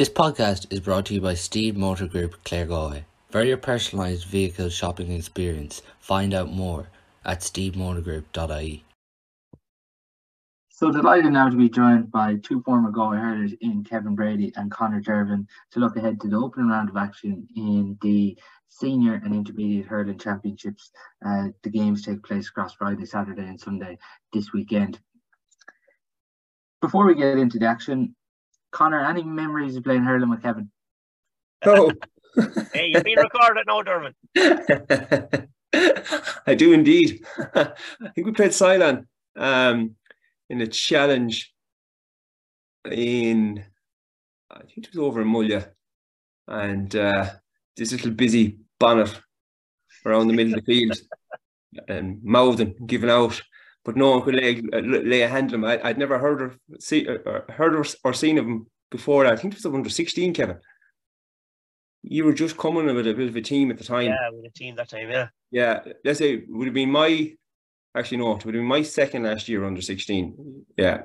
This podcast is brought to you by Steede Motor Group Claregalway. For your personalised vehicle shopping experience, find out more at steedemotorgroup.ie. So delighted now to be joined by two former Galway hurlers in Kevin Brady and Conor Dervan to look ahead to the opening round of action in the senior and intermediate hurling championships. Uh, the games take place across Friday, Saturday, and Sunday this weekend. Before we get into the action, Conor, any memories of playing hurling with Kevin? Oh. hey, you've been recorded now, Dermot. I do indeed. I think we played Cylon um, in a challenge in, I think it was over in Mullagh. And uh, this little busy bonnet around the middle of the field and mouthing, giving out. But no one could lay, lay a hand on him. I, would never heard of, see, or, heard or, or seen of him before. I think it was under 16, Kevin. You were just coming with a bit of a team at the time. Yeah, with a team that time, yeah. Yeah, let's say would have been my actually no, it would have been my second last year under 16. Yeah.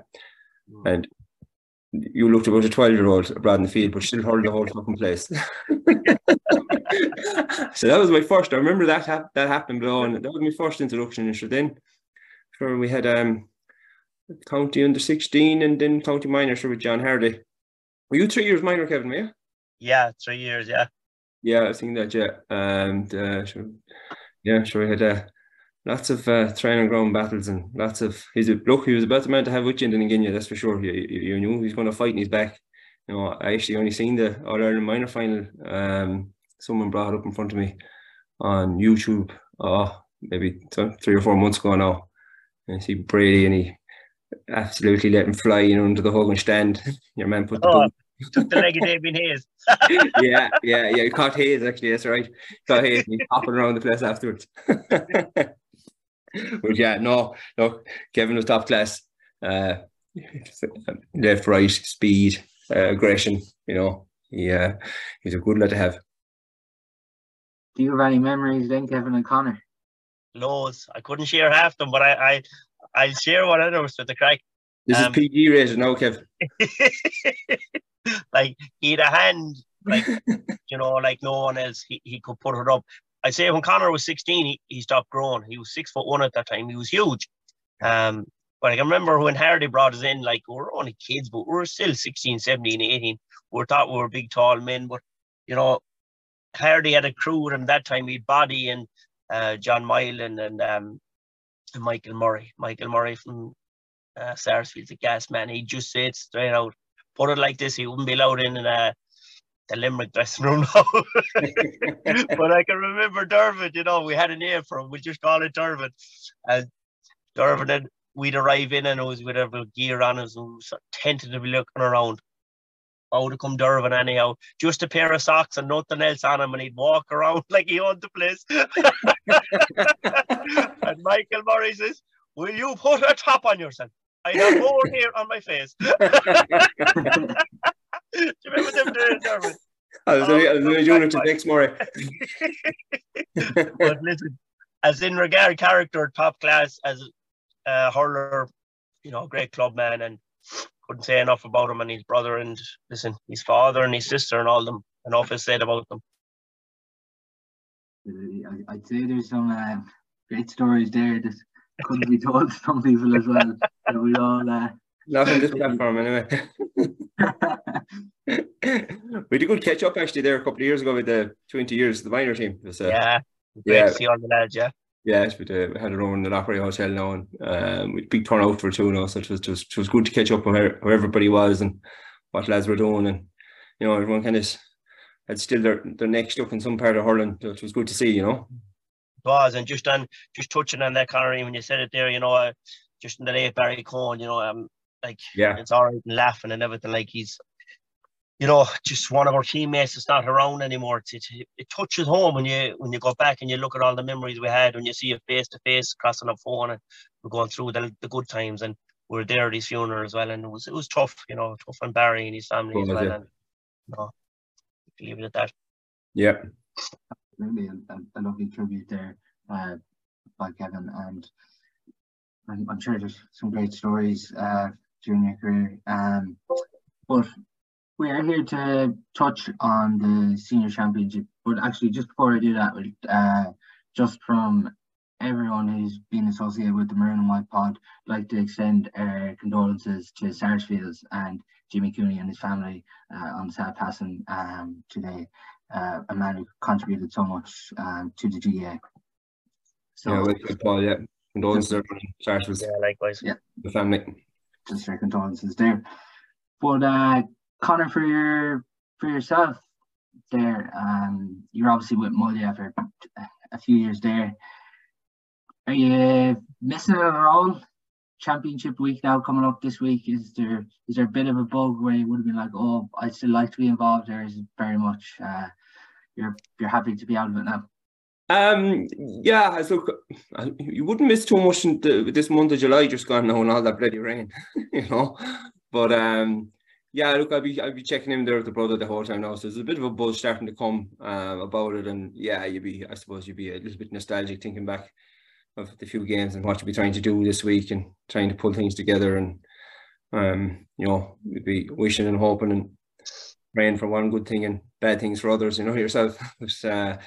Mm. And you looked about a 12 year old abroad in the field, but still hurled the whole fucking place. so that was my first. I remember that hap- that happened below, and that was my first introduction. And so then, sure, we had um county under 16 and then county minor sure, with John Hardy. Were you three years minor, Kevin? Yeah. Yeah, three years. Yeah. Yeah, I think that. Yeah, and uh, sure, yeah, sure. We had uh, lots of uh, training ground battles and lots of. He's a look. He was about the man to have with you in the Guinea. That's for sure. You, you knew he's going to fight and he's back. You know, I actually only seen the All Ireland minor final. Um, someone brought it up in front of me on YouTube. Oh, maybe three or four months ago now. And see Brady and he absolutely let him fly you know, under the Hogan stand. Your man put the oh, took the leg of Damien Hayes. yeah, yeah, yeah. He caught Hayes actually. That's right. Caught Hayes. And he's hopping around the place afterwards. but yeah, no, no. Kevin was top class. Uh, left, right, speed, uh, aggression. You know, yeah, uh, he's a good lad to have. Do you have any memories then, Kevin and Conor? Loads. I couldn't share half them, but I, I I'll share what I know with the crack. This um, is PG rated now, Kev. like he had a hand, like you know, like no one else. He, he could put it up. I say when Conor was 16, he, he stopped growing. He was six foot one at that time. He was huge. Um, but I can remember when Hardy brought us in, like we were only kids, but we were still 16, 17, 18. We thought we were big, tall men, but you know, Hardy had a crew with him that time. He'd Body and uh, John Mylan and um, Michael Murray. Michael Murray from uh, Sarsfield's a gas man. He just said straight out, put it like this, he wouldn't be allowed in uh, the Limerick dressing room now. but I can remember Dervan, you know, we had a name for him. We just call it Dervan. And Dervan, and we'd arrive in and it was with our gear on us and we were tentatively looking around. How to come Dervan anyhow? Just a pair of socks and nothing else on him, and he'd walk around like he owned the place. and Michael Murray says, Will you put a top on yourself? I have more hair on my face. Do you remember them doing Dermot? I was I was doing oh, it to next Murray. but listen, as in regard character, top class, as a hurler, you know, great club man, and couldn't say enough about him and his brother and listen, his father and his sister and all them. Enough is said about them. I'd say there's some uh, great stories there that couldn't be told to some people as well. So we all uh, not on this platform anyway. we did a good catch up actually there a couple of years ago with the 20 years the minor team. Was, uh, yeah, great yeah. to see all the lads, yeah. Yes, we, uh, had it over in the Loughrea Hotel now, and um, we big turnout for two now, so it was, it was, it was good to catch up on where, where everybody was and what lads were doing, and you know everyone kind of had still their, their neck stuck in some part of Ireland, which was good to see, you know? It was, and just on just touching on that, Conor, when you said it there, you know, uh, just in the late Barry Cohen, you know, um, like yeah, it's all right and laughing and everything. Like he's, you know, just one of our teammates is not around anymore. It, it, it touches home when you when you go back and you look at all the memories we had when you see it face to face, crossing a phone, and we're going through the, the good times and we are there at his funeral as well, and it was it was tough, you know, tough on Barry and his family as well, and you know, leave it at that. Yeah really a, a, lovely tribute there uh, by Kevin, and I'm, I'm, sure there's some great stories uh, during your career. Um, but We are here to touch on the senior championship, but actually, just before I do that, uh, just from everyone who's been associated with the Maroon and White Pod, I'd like to extend our condolences to Sarsfields and Jimmy Cooney and his family uh, on the sad passing um, today. Uh, a man who contributed so much um, to the GA. So, yeah, with Paul, yeah. Condolences, everyone. Sarsfields. Yeah, likewise. Yeah. The family. Just our condolences there. But uh, Conor, for your for yourself there, um, you're obviously with Mullagh for a few years there. Are you missing it at all? Championship week now coming up this week. Is there is there a bit of a bug where you would have been like, oh, I'd still like to be involved, There is very much uh, you're you're happy to be out of it now? Um, yeah, so you wouldn't miss too much in the, this month of July just gone and all that bloody rain, you know. But um, yeah, look, I'll be I'll be checking in there with the brother the whole time now. So there's a bit of a buzz starting to come um, about it, and yeah, you'd be I suppose you'd be a little bit nostalgic thinking back of the few games and what you'd be trying to do this week and trying to pull things together and um, you know, you'd be wishing and hoping and praying for one good thing and bad things for others, you know, yourself. but uh,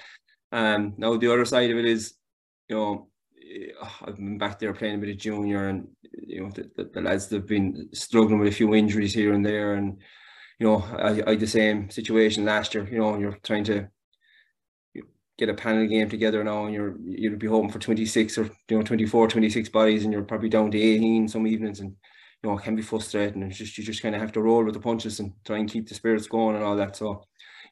um, now the other side of it is, you know, I've been back there playing a bit of junior, and you know the, the, the lads have been struggling with a few injuries here and there, and you know I, I had the same situation last year. You know, you're trying to get a panel game together now, and you're you'd be hoping for 26 or you know 24, 26 bodies, and you're probably down to 18 some evenings, and you know it can be frustrating. And just you just kind of have to roll with the punches and try and keep the spirits going and all that. So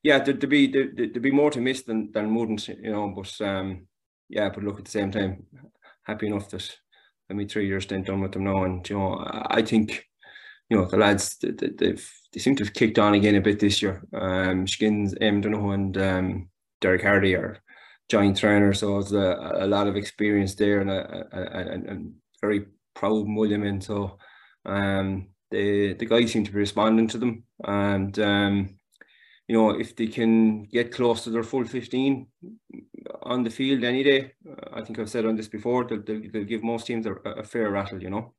yeah, there'd, there'd be there, would be more to miss than than wouldn't, you know. But um, yeah, but look at the same time, happy enough that I mean three years stint done with them now, and you know I think you know the lads they, they've they seem to have kicked on again a bit this year. Um, Skins, M, Donoghue, and um, Derek Hardy are giant trainer, so it's a, a lot of experience there and a, a, a, very proud Mulliman. So um, the the guys seem to be responding to them, and um, you know, if they can get close to their full 15 on the field any day, uh, I think I've said on this before, they'll, they'll, they'll give most teams a, a, fair rattle, you know.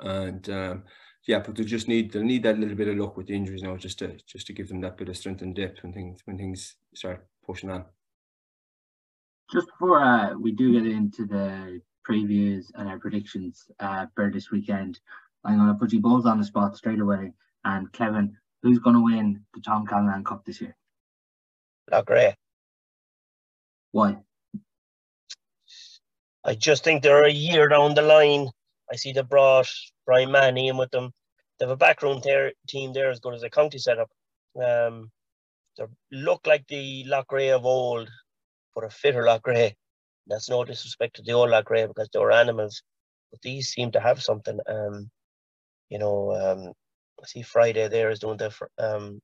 And um, yeah, but they just need they'll need that little bit of luck with the injuries now, just to just to give them that bit of strength and depth when things when things start pushing on. Just before uh, we do get into the previews and our predictions uh, for this weekend, I'm going to put you both on the spot straight away. And Kevin, Who's going to win the Tom Callanan Cup this year? Loughrea. Why? I just think they're a year down the line. I see they brought Brian Manny in with them. They have a backroom ter- team there as good as a county setup. Um, they look like the Loughrea of old, but a fitter Loughrea. That's no disrespect to the old Loughrea because they were animals, but these seem to have something. Um, you know, um, I see Friday there is doing the um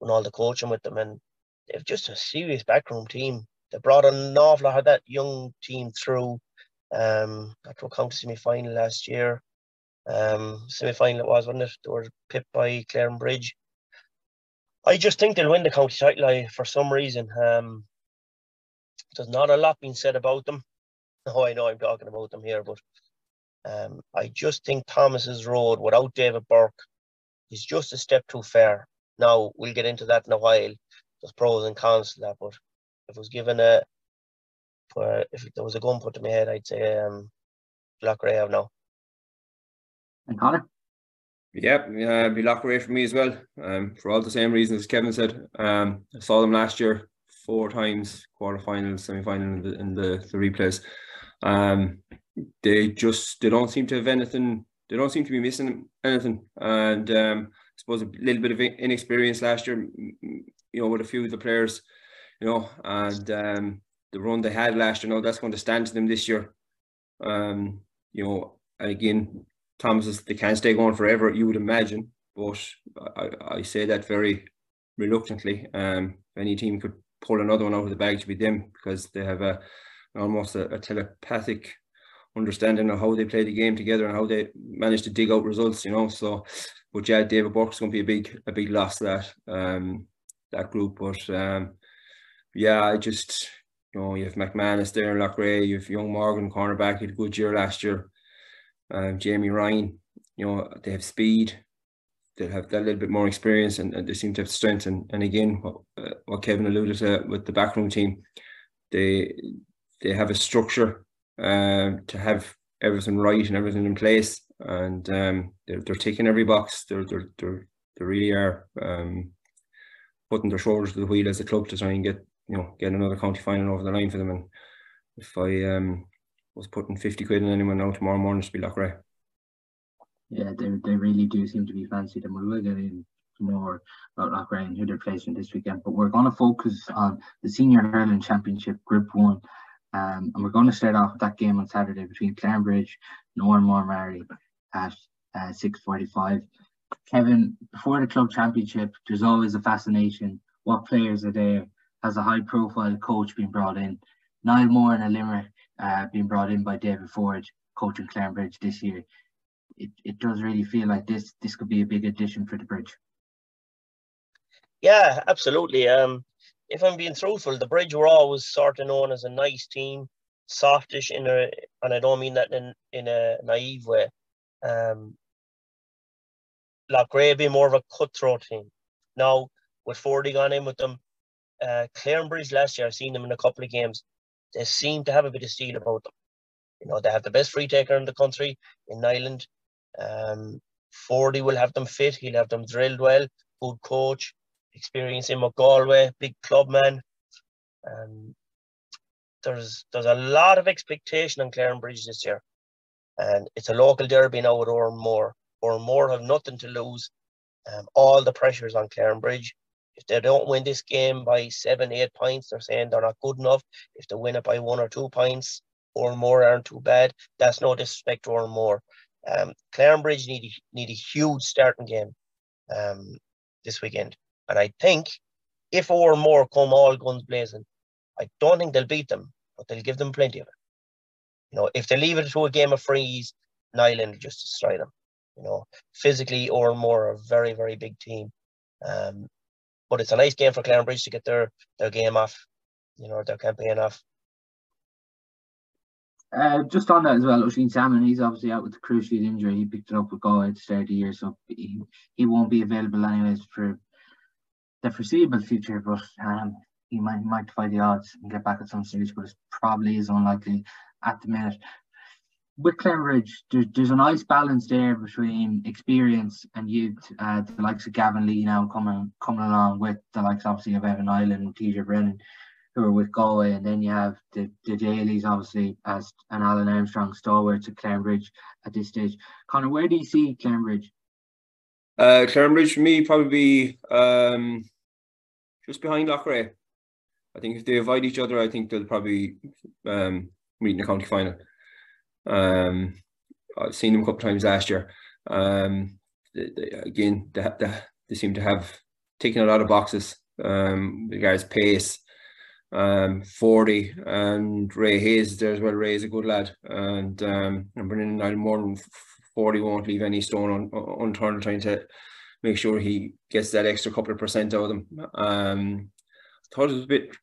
doing all the coaching with them, and they've just a serious backroom team. They brought an awful lot of that young team through. Um, to a county semi final last year. Um, semi final it was, wasn't it? They were pipped by Clarenbridge. I just think they'll win the county title for some reason. Um, there's not a lot being said about them. Oh, I know I'm talking about them here, but um, I just think Thomas's road without David Burke is just a step too far. Now we'll get into that in a while. There's pros and cons to that, but if it was given a, for if there was a gun put to my head, I'd say um, Loughrea now. And Conor. Yep, yeah, be Loughrea for me as well. Um, for all the same reasons as Kevin said. Um, I saw them last year four times, quarterfinals, semi-final, in the, in the, the replays. Um, they just they don't seem to have anything. They don't seem to be missing anything, and um, I suppose a little bit of inexperience last year. You know, with a few of the players, you know, and um, the run they had last year. You know, that's going to stand to them this year. Um, you know, again, Thomas they can't stay going forever. You would imagine, but I, I say that very reluctantly. Um, any team could pull another one out of the bag to be them because they have a almost a, a telepathic understanding of how they play the game together and how they manage to dig out results, you know. So, but yeah, David Burke's going to be a big, a big loss that, um, that group. But um, yeah, I just, you know, you have McManus there in Loughrea, you have young Morgan cornerback, he had a good year last year. Um, Jamie Ryan, you know, they have speed. they'll have that little bit more experience and, and they seem to have strength. And, and again, what, uh, what Kevin alluded to with the backroom team, they they have a structure uh, to have everything right and everything in place, and um, they're they're taking every box. They're they're they're they really are um, putting their shoulders to the wheel as a club to try and get you know get another county final over the line for them. And if I um, was putting fifty quid on anyone now tomorrow morning, it'd be Loughrea. Yeah, they, they really do seem to be fancied, and we will get in more about Loughrea and who they're facing this weekend. But we're going to focus on the Senior Hurling Championship Group 1. Um, and we're going to start off with that game on Saturday between Clarenbridge and Oranmore Maree at uh, 6.45. Kevin, before the club championship, there's always a fascination. What players are there? Has a high profile coach been brought in? Niall Moore and a Limerick uh, being brought in by David Ford, coaching Clarenbridge this year it, it does really feel like this this could be a big addition for the bridge. Yeah, absolutely. Um, if I'm being truthful, the bridge were always sort of known as a nice team, softish in a, and I don't mean that in in a naive way. Um, Loughrea be more of a cutthroat team. Now with Fordy gone in with them, uh, Clarenbridge last year, I've seen them in a couple of games. They seem to have a bit of steel about them. You know, they have the best free taker in the country in Ireland. Um, Fordy will have them fit. He'll have them drilled well. Good coach, experience in McGalway, big club man. Um, there's there's a lot of expectation on Clarenbridge this year, and it's a local derby now with Oranmore. more have nothing to lose. Um, all the pressures on Clarenbridge. If they don't win this game by seven, eight points, they're saying they're not good enough. If they win it by one or two points, or more aren't too bad. That's no disrespect to Oranmore. Um, Clarenbridge need a, need a huge starting game um, this weekend, and I think if Oranmore come all guns blazing, I don't think they'll beat them, but they'll give them plenty of it. You know, if they leave it to a game of freeze, Niland will just destroy them. You know, physically, Oranmore are a very, very big team. Um, but it's a nice game for Clarenbridge to get their their game off, you know, their campaign off. Uh, just on that as well, Oisín Salmon, he's obviously out with the cruciate injury. He picked it up with Galway at the start of the year, so he, he won't be available anyways for the foreseeable future. But um, he might might defy the odds and get back at some stage, but it probably is unlikely at the minute. With Clarenbridge, there's, there's a nice balance there between experience and youth. Uh, the likes of Gavin Lee now coming coming along with the likes obviously of Evan Niland and TJ Brennan who are with Galway, and then you have the, the Dailies, obviously, as an Alan Armstrong stalwart to Clarenbridge at this stage. Conor, where do you see Clarenbridge? Uh, for me probably um, just behind Loughrea. I think if they avoid each other, I think they'll probably um, meet in the county final. Um, I've seen them a couple times last year. Um, they, they, again, they, they, seem to have taken a lot of boxes. Um, regards pace, um, Fordy and Ray Hayes there as well. Ray is a good lad, and um, and Brennan more than 40 won't leave any stone un, unturned trying to make sure he gets that extra couple of percent out of them. Um, thought it was a bit.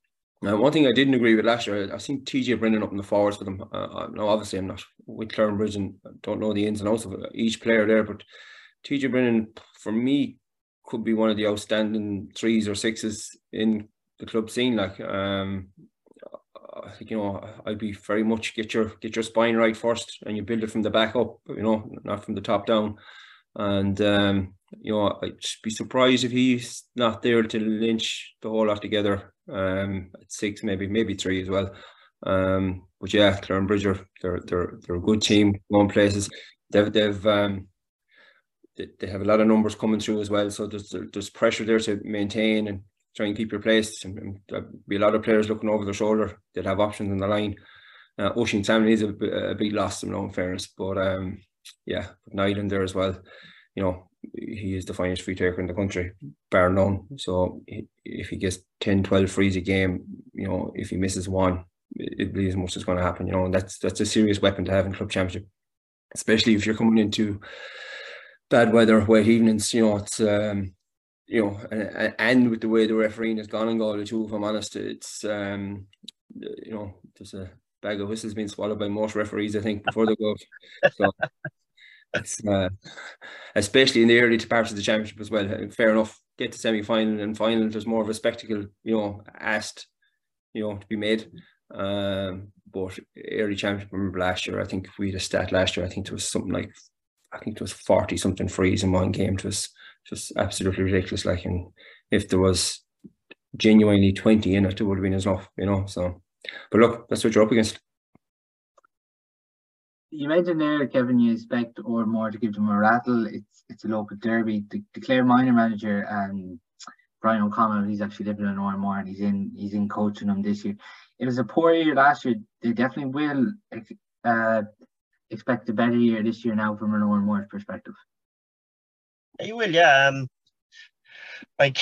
Uh, one thing I didn't agree with last year, I seen TJ Brennan up in the forwards for them. Uh, uh, now, obviously, I'm not with Clarenbridge and don't know the ins and outs of each player there, but TJ Brennan, for me, could be one of the outstanding threes or sixes in the club scene. Like, um, you know, I'd be very much get your get your spine right first, and you build it from the back up. You know, not from the top down. And um, you know, I'd be surprised if he's not there to lynch the whole lot together. Um, at six, maybe maybe three as well. Um, but yeah, Clarenbridge are they're they're they're a good team, going places. They've they've um, they they have a lot of numbers coming through as well. So there's there's pressure there to maintain and try and keep your place. And, and there'll be a lot of players looking over their shoulder that have options in the line. Uh, Oisín Salmon is a, a big loss, in all fairness, but um, yeah, Niland there as well. You know, he is the finest free taker in the country, bar none. So if he gets 10, 12 frees a game, you know, if he misses one, it be as much as going to happen. You know, and that's that's a serious weapon to have in club championship, especially if you're coming into bad weather, wet evenings. You know, it's um, you know, and, and with the way the refereeing has gone and Galway too, if I'm honest, it's um, you know, there's a bag of whistles being swallowed by most referees, I think, before the go. So it's uh, especially in the early parts of the championship as well. Fair enough, get to semi final and final. There's more of a spectacle, you know, asked, you know, to be made. Um, but early championship, remember last year, I think we had a stat last year. I think it was something like, I think it was forty something frees in one game. It was just absolutely ridiculous. Like, and if there was genuinely twenty in it, it would have been enough, you know. So, but look, that's what you're up against you mentioned there, Kevin, you expect or more to give them a rattle. It's it's a local derby. The, the Clare minor manager um Brian O'Connell, he's actually living in Oranmore and he's in he's in coaching them this year. It was a poor year last year. They definitely will uh, expect a better year this year now from an Oranmore perspective. They will, yeah. Um, like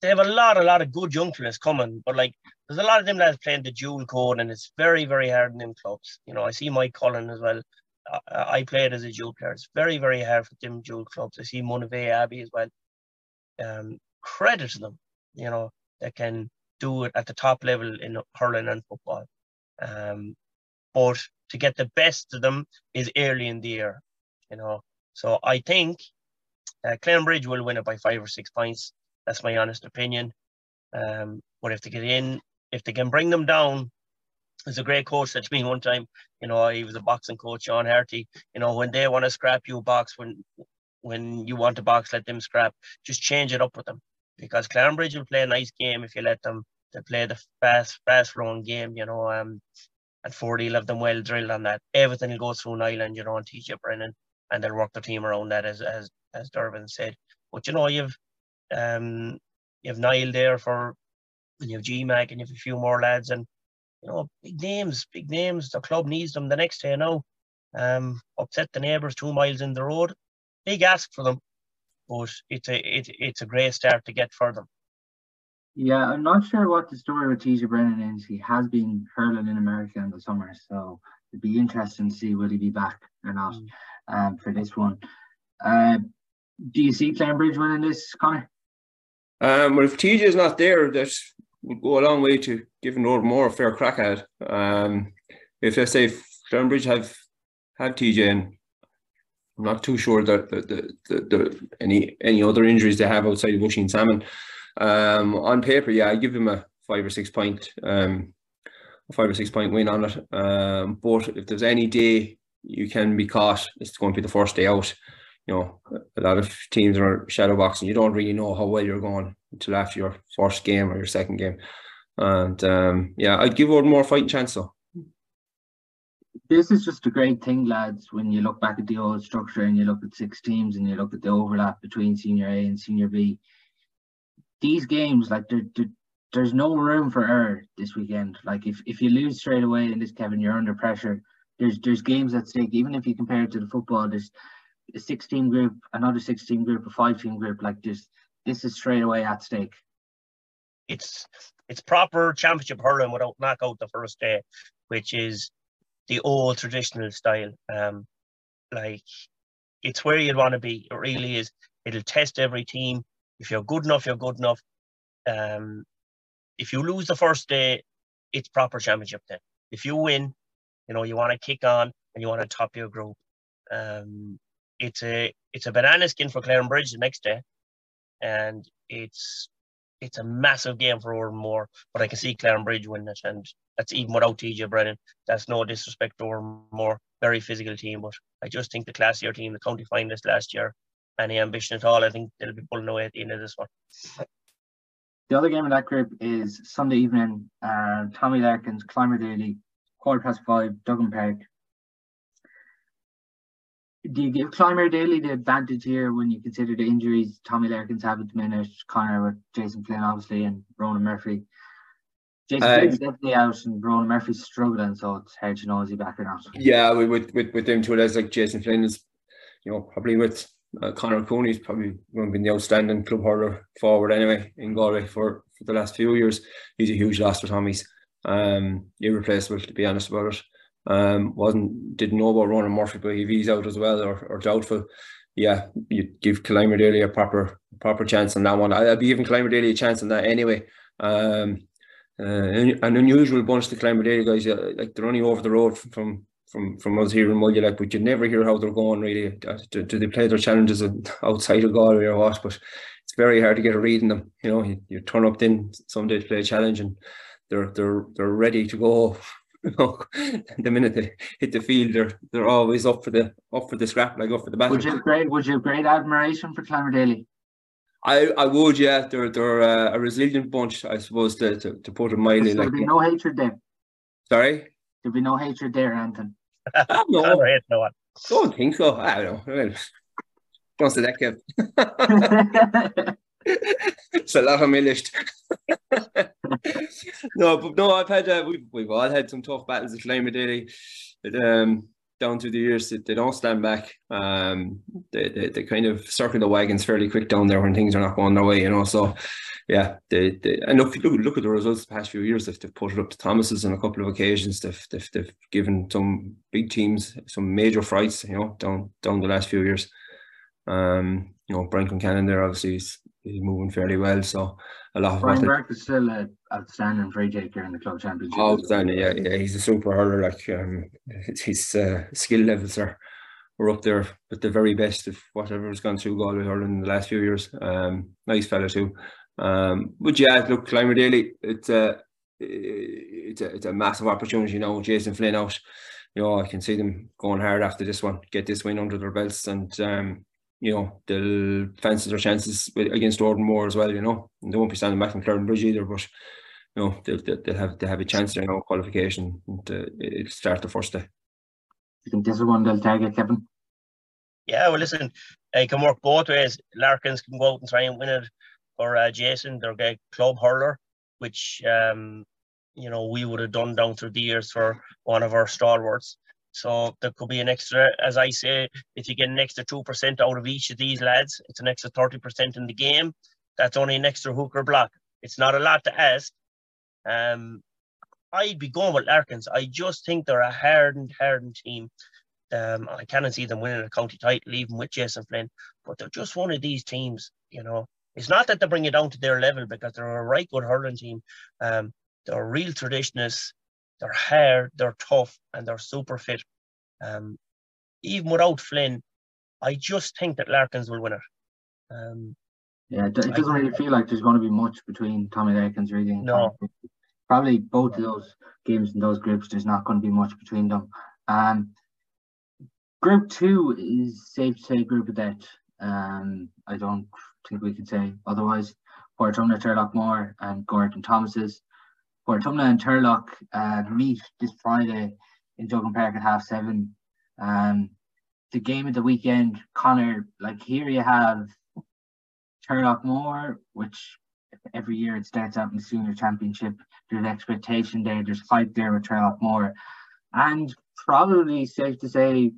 they have a lot, a lot of good young players coming, but like there's a lot of them that playing the dual code, and it's very, very hard in them clubs. You know, I see Mike Cullen as well. I, I played as a dual player. It's very, very hard for them dual clubs. I see Monivea Abbey as well. Um, credit them, you know, they can do it at the top level in hurling and football. Um, but to get the best of them is early in the year, you know. So I think uh, Bridge will win it by five or six points. That's my honest opinion. Um, but if they get in, if they can bring them down, there's a great coach said to me one time, you know, he was a boxing coach, Sean Harty, you know, when they want to scrap you box, when when you want to box, let them scrap. Just change it up with them. Because Clarenbridge will play a nice game if you let them to play the fast, fast flowing game, you know, um and Fordy will have them well drilled on that. Everything will go through an island, you know, and you Brennan, and they'll work the team around that as as as Durbin said. But you know, you've um, you have Niall there for, and you have GMAC, and you have a few more lads, and you know, big names, big names. The club needs them the next day now. Um, upset the neighbours two miles in the road. Big ask for them, but it's a it, it's a great start to get for them. Yeah, I'm not sure what the story with TJ Brennan is. He has been hurling in America in the summer, so it'd be interesting to see will he be back or not mm. um, for this one. Uh, do you see Clarenbridge winning this, Conor? Um, well, if TJ is not there, that would go a long way to giving more a fair crack at. Um, if let's say Clarenbridge have have TJ and I'm not too sure that the, the, the, the, any any other injuries they have outside of Bushy and Salmon. Um, on paper, yeah, I give them a five or six point um, a five or six point win on it. Um, but if there's any day you can be caught, it's going to be the first day out you know, a lot of teams are shadow boxing. You don't really know how well you're going until after your first game or your second game. And um, yeah, I'd give one more fighting chance though. This is just a great thing, lads. When you look back at the old structure and you look at six teams and you look at the overlap between Senior A and Senior B, these games, like there, there, there's no room for error this weekend. Like if, if you lose straight away in this, Kevin, you're under pressure. There's there's games at stake. Even if you compare it to the football, there's 16 group, another 16 group, a five team group like this, this is straight away at stake. It's it's proper championship hurling without knockout the first day, which is the old traditional style. Um, like it's where you'd want to be. It really is. It'll test every team. If you're good enough, you're good enough. Um, if you lose the first day, it's proper championship then. If you win, you know you want to kick on and you want to top your group. Um, it's a it's a banana skin for Clarenbridge the next day, and it's it's a massive game for Oranmore. But I can see Clarenbridge win it, and that's even without TJ Brennan. That's no disrespect to Oranmore, very physical team, but I just think the classier team, the county finalist last year, any ambition at all, I think they'll be pulling away at the end of this one. The other game in that group is Sunday evening. Uh, Tommy Larkins, Killimordaly, quarter past five, Duggan Park do you give Killimordaly the advantage here when you consider the injuries Tommy Larkins have at the minute, Conor with Jason Flynn obviously and Ronan Murphy? Jason uh, Flynn's definitely out and Ronan Murphy's struggling, so it's hard to know is he back or not. Yeah, with with with them two guys like Jason Flynn is, you know, probably with uh, Conor Cooney's probably going to be the outstanding club hurler forward anyway in Galway for, for the last few years. He's a huge loss for Tommy's. Um, irreplaceable to be honest about it. Um, wasn't didn't know about Ronan Murphy, but if he's out as well or, or doubtful, yeah, you give Killimordaly a proper proper chance on that one. I'd be giving Killimordaly a chance on that anyway. Um, uh, an unusual bunch, the Killimordaly guys. Like they're only over the road from, from from us here in Mully, like, but you never hear how they're going really. Do, do they play their challenges outside of Galway or what? But it's very hard to get a read in them. You know, you, you turn up then someday to play a challenge and they're they're they're ready to go. You know, the minute they hit the field, they're they're always up for the up for the scrap, like up for the battle. Would you have great? Would you have great admiration for Killimordaly? I, I would, yeah. They're they're uh, a resilient bunch, I suppose, to, to, to put it mildly. There'll Like, be no hatred there. sorry, There'll be no hatred there, Anton. no, Conor hate no one. don't think so. I don't know. Well, Don't say that, Kev. it's a lot of my no, but no, I've had uh, we've we've all had some tough battles at Killimordaly. But, um, down through the years, they, they don't stand back. Um, they, they they kind of circle the wagons fairly quick down there when things are not going their way, you know. So, yeah, they, they and look look look at the results the past few years. They've, they've put it up to Thomas's on a couple of occasions. They've, they've they've given some big teams some major frights, you know, down down the last few years. Um, you know, Brian Concannon there obviously is, is moving fairly well. So a lot of Brian Burke is still an outstanding free taker in the club championship. Oh, outstanding! Yeah, yeah, he's a super hurler. Like um, his- uh, skill levels are are up there with the very best of whatever's gone through Galway hurling in the last few years. Um, nice fella too. Um, but yeah, look, Killimordaly, it's a it's a it's a massive opportunity You know, Jason Flynn out, you know, I can see them going hard after this one, get this win under their belts, and um, you know, they'll fancy their chances with, against Oranmore as well. You know, and they won't be standing back in Clarenbridge either, but you know, they'll, they'll, they'll have they have a chance there now qualification and uh, it'll start the first day. You think this is one they'll target, Kevin? Yeah, well, listen, it can work both ways. Larkins can go out and try and win it for uh, Jason, their guy, club hurler, which um, you know we would have done down through the years for one of our stalwarts. So there could be an extra, as I say, if you get an extra two percent out of each of these lads, it's an extra thirty percent in the game. That's only an extra hooker block. It's not a lot to ask. Um, I'd be going with Larkins. I just think they're a hardened, hardened team. Um, I cannot see them winning a county title even with Jason Flynn, but they're just one of these teams. You know, it's not that they bring it down to their level because they're a right good hurling team. Um, they're real traditionists. They're hard, they're tough, and they're super fit. Um, even without Flynn, I just think that Larkins will win it. Um, Yeah, it, doesn't really feel like there's going to be much between Tommy Larkins really. and No. Tommy. Probably both of those games in those groups, there's not going to be much between them. Um, group two is safe to say group of death. Um, I don't think we can say otherwise. Portumna, Turlock Moore, and Gordon Thomas's. Tumla and Turlough uh, meet this Friday in Duggan Park at half seven. Um, the game of the weekend, Conor, like here you have Turloughmore, which every year it starts out in the senior championship. There's expectation there, there's hype there with Turloughmore. And probably safe to say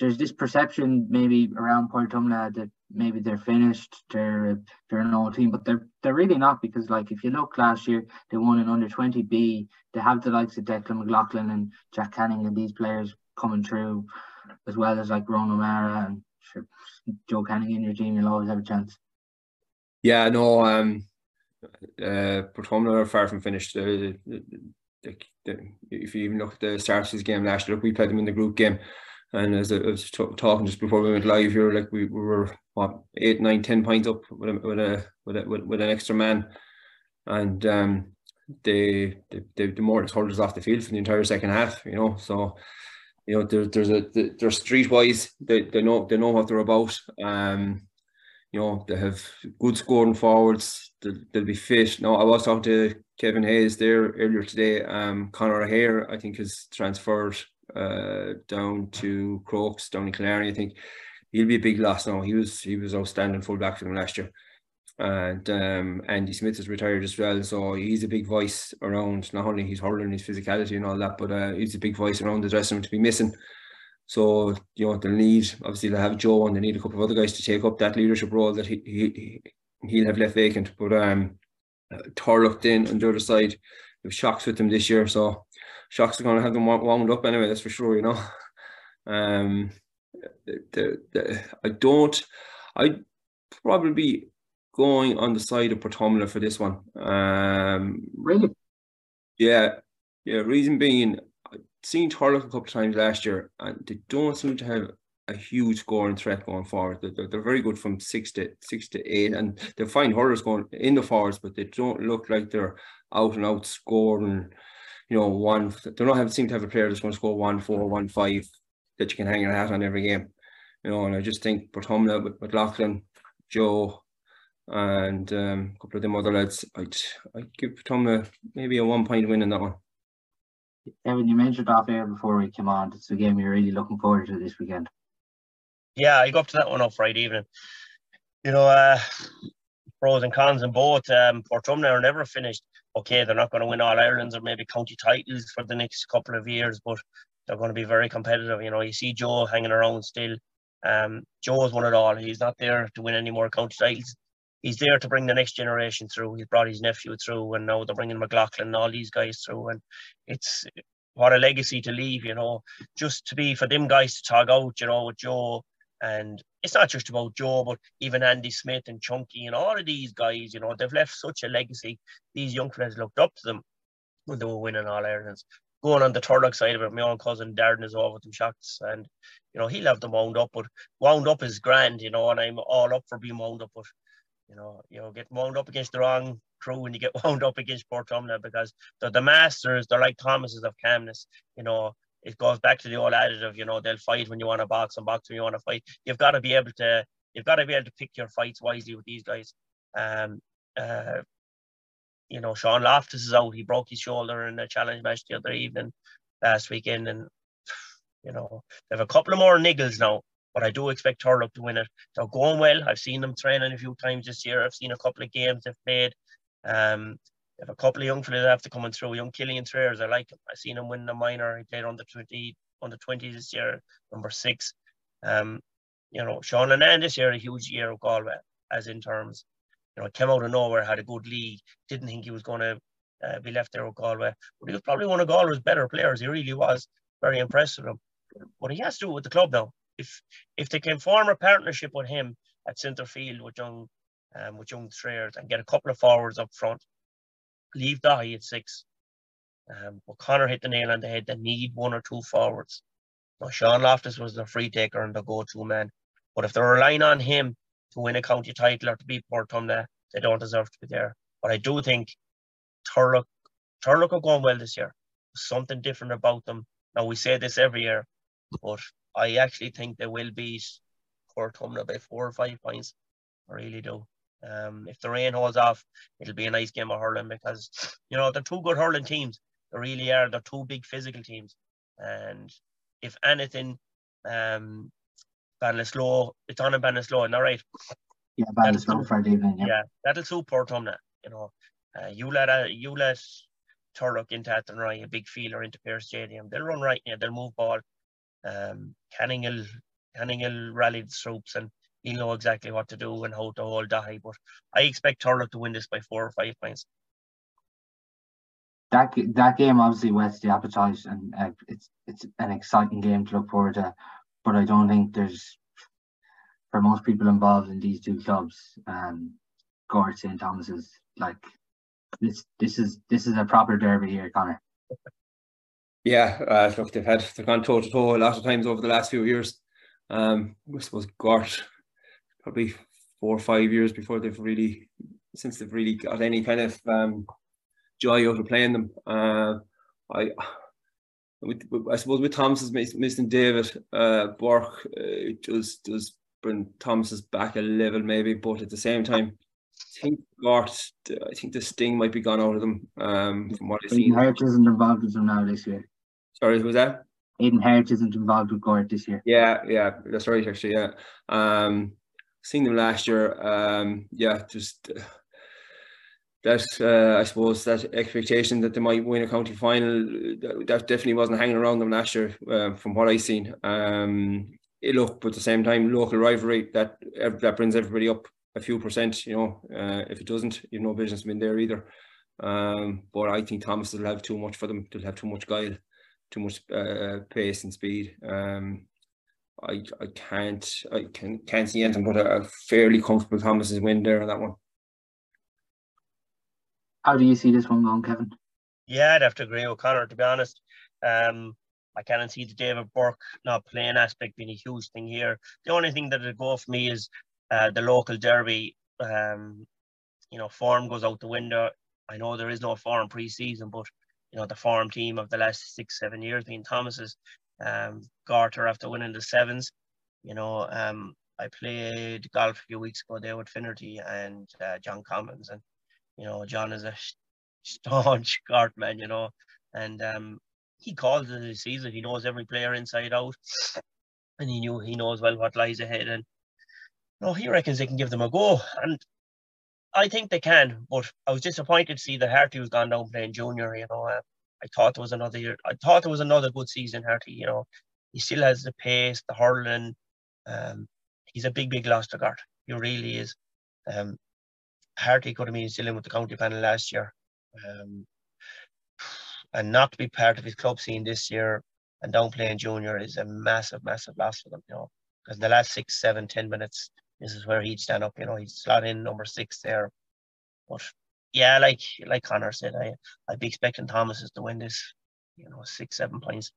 there's this perception maybe around Portumna that maybe they're finished, they're they're an old team, but they're they're really not because like if you look last year, they won an under 20 B. They have the likes of Declan McLaughlin and Jack Canning and these players coming through, as well as like Ron O'Mara and sure, Joe Canning in your team, you'll always have a chance. Yeah, no, um, uh, Portumna are far from finished. The, the, the, the, if you even look at the this game last year, look, we played them in the group game, and as I was t- talking just before we went live here, like we, we were what eight, nine, ten points up with a with a with, a, with, an extra man, and um, they they the more hurled us off the field for the entire second half, you know, so. You know, there, there's a they're streetwise. They they know they know what they're about. Um, you know, they have good scoring forwards. They'll, they'll be fit. Now, I was talking to Kevin Hayes there earlier today. Um, Conor O'Hare, I think, has transferred uh, down to Crokes, down in Killarney. I think he'll be a big loss now. He was he was outstanding fullback for them last year. And um, Andy Smith is retired as well, so he's a big voice around not only his hurling, his physicality and all that, but uh, he's a big voice around the dressing room to be missing. So you know they'll need obviously they'll have Joe and they need a couple of other guys to take up that leadership role that he, he he'll have left vacant. But um, Turlough in on the other side, have shocks with them this year, so shocks are going to have them wound up anyway. That's for sure. You know, um, the, the, I don't. I'd probably be going on the side of Portumna for this one. Um, Really? yeah, yeah. Reason being, seen Thurles a couple of times last year, and they don't seem to have a huge scoring threat going forward. They're, they're, very good from six to six to eight, and they're fine hurlers going in the forwards, but they don't look like they're out and out scoring. You know, one they don't have seem to have a player that's going to score one four, one five that you can hang your hat on every game. You know, and I just think Portumna with McLaughlin, Joe, and um, a couple of them other lads, I'd I'd give Portumna maybe a one point win in that one. Evan, you mentioned off air before we came on. It's a game you're really looking forward to this weekend. Yeah, I go up to that one on Friday evening. You know, uh, pros and cons in both. Um, Portumna are never finished. Okay, they're not going to win all Ireland's or maybe county titles for the next couple of years, but they're going to be very competitive. You know, you see Joe hanging around still. Um, Joe's won it all. He's not there to win any more county titles. He's there to bring the next generation through. He's brought his nephew through, and now they're bringing McLaughlin and all these guys through. And it's what a legacy to leave, you know, just to be for them guys to tag out, you know, with Joe and it's not just about Joe, but even Andy Smith and Chunky and all of these guys, you know, they've left such a legacy. These young fellas looked up to them when they were winning all Ireland's. Going on the Turlough side of it, my own cousin Darren is over with them shots, and you know he'll have them wound up, but wound up is grand, you know, and I'm all up for being wound up, but you know, you know, get wound up against the wrong crew when you get wound up against Portumna because they're the masters, they're like Thomases of Caithness, you know, it goes back to the old adage of you know they'll fight when you want to box and box when you want to fight. You've got to be able to you've got to be able to pick your fights wisely with these guys. Um, uh, you know, Sean Loftus is out. He broke his shoulder in a challenge match the other evening last weekend, and you know they have a couple of more niggles now. But I do expect Thurles to win it. They're going well. I've seen them training a few times this year. I've seen a couple of games they've played. Um, have a couple of young fellas come and through. Young Killian Traers, I like him. I seen him win the minor. He played twenty on the twenty this year, number six. Um, you know, Sean Linnane this year a huge year of Galway, as in terms, you know, came out of nowhere, had a good league. Didn't think he was going to uh, be left there with Galway, but he was probably one of Galway's better players. He really was. Very impressed with him. But he has to do it with the club now. If if they can form a partnership with him at centre field with young um, with young Traers and get a couple of forwards up front, leave Daithí at six. Um, but Conor hit the nail on the head. They need one or two forwards. Now, Sean Loftus was the free taker and the go-to man. But if they're relying on him to win a county title or to beat Portumna, they don't deserve to be there. But I do think Turlough, Turlough are going well this year. something different about them. Now, we say this every year, but I actually think they will beat Portumna by four or five points. I really do. Um, if the rain holds off, it'll be a nice game of hurling because you know they're two good hurling teams. They really are. They're two big physical teams, and if anything, um, Ballinasloe, it's on in Ballinasloe, not right? Yeah, Ballinasloe Friday evening. Yeah. yeah, that'll suit Portumna. You know, uh, you let a, you let Turlough into Athenry, a big fielder into Pearse Stadium. They'll run right. Yeah, they'll move ball. Um, Canning will Canning will rally the troops and he'll know exactly what to do and how to hold Daithí. But I expect Turlough to win this by four or five points. That that game obviously whets the appetite, and uh, it's it's an exciting game to look forward to. But I don't think there's, for most people involved in these two clubs, um, Gort St Thomas is like this. This is this is a proper derby here, Conor. Yeah, uh, look, they've had they've gone toe to toe a lot of times over the last few years. Um, I suppose Gort probably four or five years before they've really, since they've really got any kind of um, joy out of playing them. Uh, I, with, I suppose with Thomas's missing David uh, Burke, uh, does does bring Thomas's back a level maybe, but at the same time, I think Gort, I think the sting might be gone out of them um, from what I've seen. Hart isn't involved with them now this year. Sorry, who was that? Aidan Hart isn't involved with Gort this year. Yeah, yeah, that's right actually. Yeah, um, seen them last year. Um, yeah, just uh, that uh, I suppose that expectation that they might win a county final that, that definitely wasn't hanging around them last year uh, from what I seen. Um, it looked, but at the same time, local rivalry that that brings everybody up a few percent. You know, uh, if it doesn't, you've no business being there either. Um, but I think Thomas will have too much for them. They'll have too much guile, too much uh, pace and speed. Um, I I can't I can can't see anything but a, fairly comfortable Thomas's win there on that one. How do you see this one going, Kevin? Yeah, I'd have to agree with Conor. To be honest, um, I can't see the David Burke not playing aspect being a huge thing here. The only thing that would go for me is uh, the local derby. Um, you know, form goes out the window. I know there is no form pre-season, but you know the form team of the last six, seven years being Thomas's. Um, Garter after winning the sevens. You know, um, I played golf a few weeks ago there with Finnerty and uh, John Commins, and you know John is a staunch Gort man, you know, and um, he calls it his season. He knows every player inside out, and he knew he knows well what lies ahead. And you know, he reckons they can give them a go, and I think they can. But I was disappointed to see that Harty was gone down playing junior. You know, uh, I thought there was another year. I thought there was another good season. Harty, you know, he still has the pace, the hurling. Um, he's a big, big loss to Gort. He really is. Um, Harty could have been still in with the county panel last year. Um, and not to be part of his club scene this year and down playing junior is a massive, massive loss for them, you know. Because in the last six, seven, ten minutes, this is where he'd stand up, you know, he'd slot in number six there. But yeah, like like Conor said, I I'd be expecting Thomas's to win this, you know, six, seven points.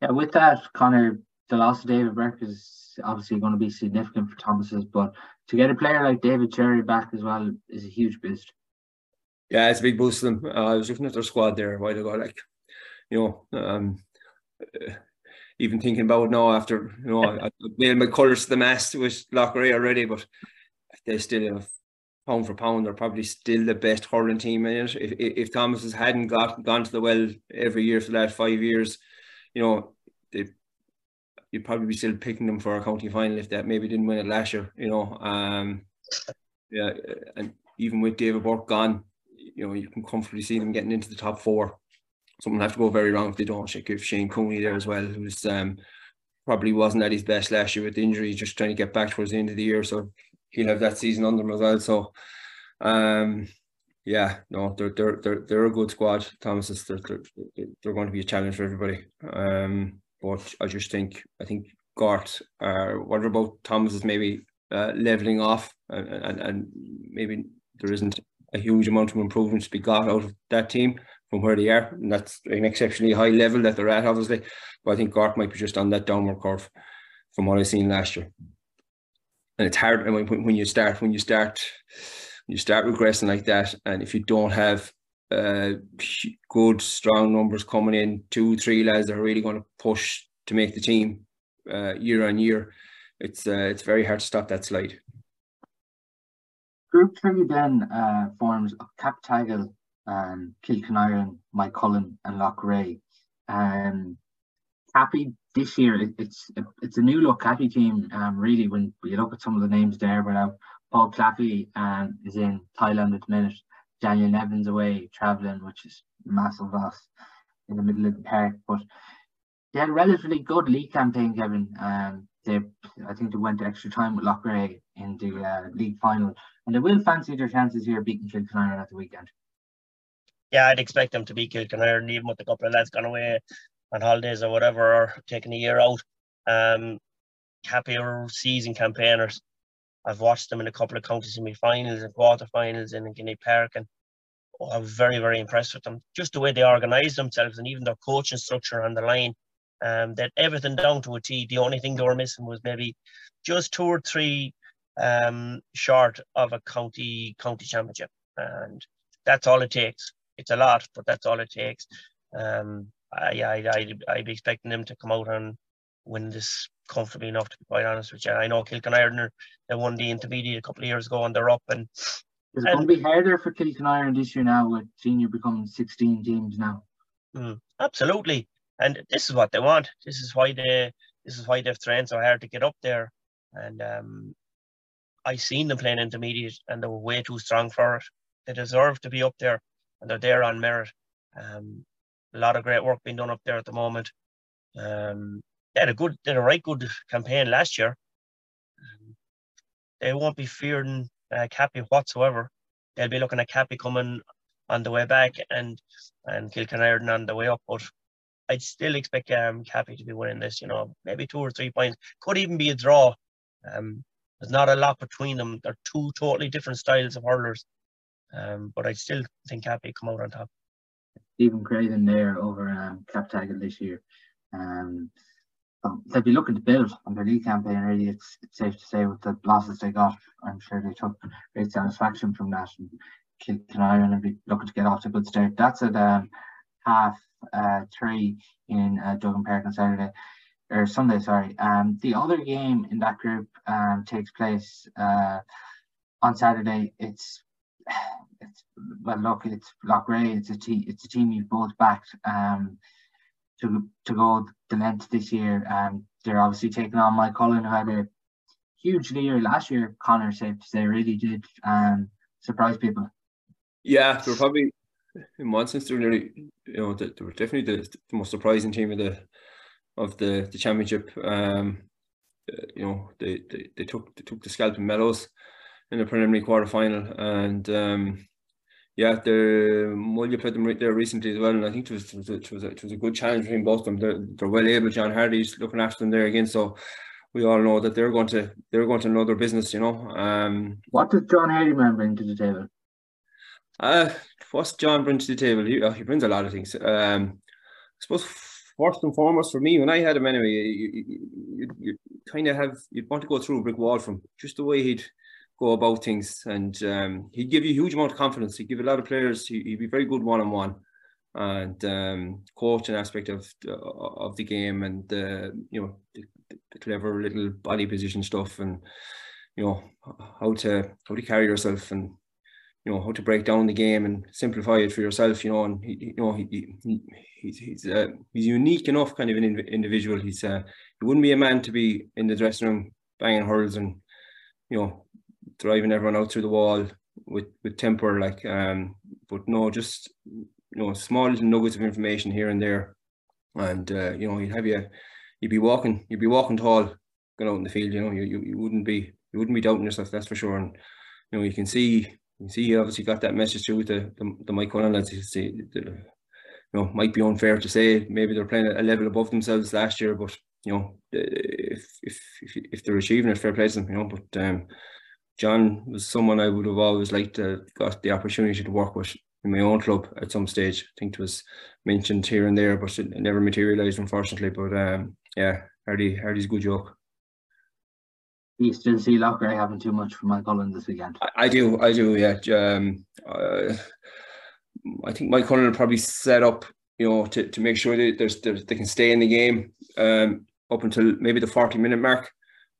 Yeah, with that, Conor, the loss of David Burke is obviously going to be significant for Thomas's, but to get a player like David Cherry back as well is a huge boost. Yeah, it's a big boost to them. Uh, I was looking at their squad there a while ago, like, you know, um, uh, even thinking about it now after, you know, I, I made my colours to the mast with Loughrea already, but they still have pound for pound, they're probably still the best hurling team in it. If if Thomas's hadn't got gone to the well every year for the last five years, you know, they you'd probably be still picking them for a county final if that maybe didn't win it last year, you know. Um yeah, and even with David Burke gone, you know, you can comfortably see them getting into the top four. Something have to go very wrong if they don't. Check if Shane Cooney there as well, who's um probably wasn't at his best last year with injury, just trying to get back towards the end of the year. So he'll have that season under him as well. So, um, yeah, no, they're they're they're they're a good squad. Thomas is they're, they're they're going to be a challenge for everybody. Um, but I just think I think Gort, uh, what about Thomas is maybe uh, leveling off, and, and and maybe there isn't a huge amount of improvements to be got out of that team from where they are, and that's an exceptionally high level that they're at, obviously. But I think Gort might be just on that downward curve from what I've seen last year and it's hard when, when you start when you start you start regressing like that and if you don't have uh, good strong numbers coming in two three lads that are really going to push to make the team uh, year on year it's uh, it's very hard to stop that slide. Group three then uh, forms of Cappataggle um, Kilconieron Mike Cullen and Loughrea um, Cappy this year, it's it's a new look Cappy team. Um, really, when you look at some of the names there, but now Paul Claffey um, is in Thailand at the minute. Daniel Nevins away travelling, which is massive loss in the middle of the park. But they had a relatively good league campaign, Kevin. Um, they I think they went to extra time with Loughrea in the uh, league final, and they will fancy their chances here beating Kilkenny at the weekend. Yeah, I'd expect them to beat Kilkenny, even with a couple of lads gone away on holidays or whatever, or taking a year out. Um, happy season campaigners. I've watched them in a couple of county semi-finals and quarter-finals in Kenny Park, and oh, I'm very, very impressed with them. Just the way they organise themselves and even their coaching structure on the line. Um, that everything down to a T. The only thing they were missing was maybe just two or three um, short of a county county championship, and that's all it takes. It's a lot, but that's all it takes. Um, I, I, I'd, I'd be expecting them to come out and win this comfortably enough, to be quite honest with you. I know Kilkenny Kilconieron, they won the intermediate a couple of years ago and they're up. And Is it going to be harder for Kilconieron this year now with senior becoming 16 teams now? Mm, absolutely. And this is what they want. This is why they this is why they've trained so hard to get up there. And um, I seen them playing intermediate and they were way too strong for it. They deserve to be up there and they're there on merit. Um, a lot of great work being done up there at the moment. Um, they had a good, they had a right good campaign last year. Um, they won't be fearing uh, Cappy whatsoever. They'll be looking at Cappy coming on the way back and and Kilkenny on the way up. But I'd still expect um, Cappy to be winning this. You know, maybe two or three points. Could even be a draw. Um, there's not a lot between them. They're two totally different styles of hurlers. Um, but I still think Cappy come out on top. Stephen Craven there over um, Cappataggle this year. Um, um, they'll be looking to build on their league campaign. Really, it's, it's safe to say with the losses they got, I'm sure they took great satisfaction from that. And Iron will be looking to get off to a good start. That's at um, half uh, three in uh, Duggan Park on Saturday or Sunday. Sorry. Um, the other game in that group um, takes place uh, on Saturday. It's it's well, look, it's Loughrea. It's a team. It's a team you've both backed. Um, to to go the length this year. Um, they're obviously taking on Moycullen, who had a huge year last year. Conor said they really did um, surprise people. Yeah, they were probably in one sense they were nearly, you know, they, they were definitely the, the, most surprising team of the of the the championship. Um, uh, you know, they, they they took they took the scalp scalping medals in the preliminary quarter final, and um, yeah, the Mullagh played them right there recently as well, and I think it was it was a, it was a, it was a good challenge between both of them. They're, they're well able. John Hardy's looking after them there again, so we all know that they're going to they're going to know their business. You know. Um, what does John Hardiman bring to the table? Uh, what's John bring to the table? He, uh, he brings a lot of things. Um, I suppose first and foremost for me, when I had him anyway, you, you, you, you kind of have you'd want to go through a brick wall from just the way he'd go about things, and um, he'd give you a huge amount of confidence. He'd give a lot of players. He, would be very good one on one, and um, coaching aspect of of the game, and the you know the, the clever little body position stuff, and you know how to how to carry yourself and you know how to break down the game and simplify it for yourself you know and he, you know he, he he's he's uh, he's unique enough kind of an individual he's uh, he wouldn't be a man to be in the dressing room banging hurls and you know driving everyone out through the wall with with temper like um but no just you know small little nuggets of information here and there. And uh, you know you'd have you you'd be walking you'd be walking tall going out in the field you know you, you, you wouldn't be you wouldn't be doubting yourself that's for sure. And you know you can see you see he obviously got that message through with the the, the Moycullen lads you see the, you know might be unfair to say maybe they're playing a level above themselves last year but you know if if if, if they're achieving it fair play to them you know but um John was someone I would have always liked to got the opportunity to work with in my own club at some stage. I think it was mentioned here and there, but it never materialised, unfortunately. But um, yeah, Hardy, Hardy's a good joke. You still see Loughrea having too much for Moycullen this weekend? I, I do, I do, yeah. Um, uh, I think Moycullen will probably set up, you know, to, to make sure that there's, there's they can stay in the game um, up until maybe the 40 minute mark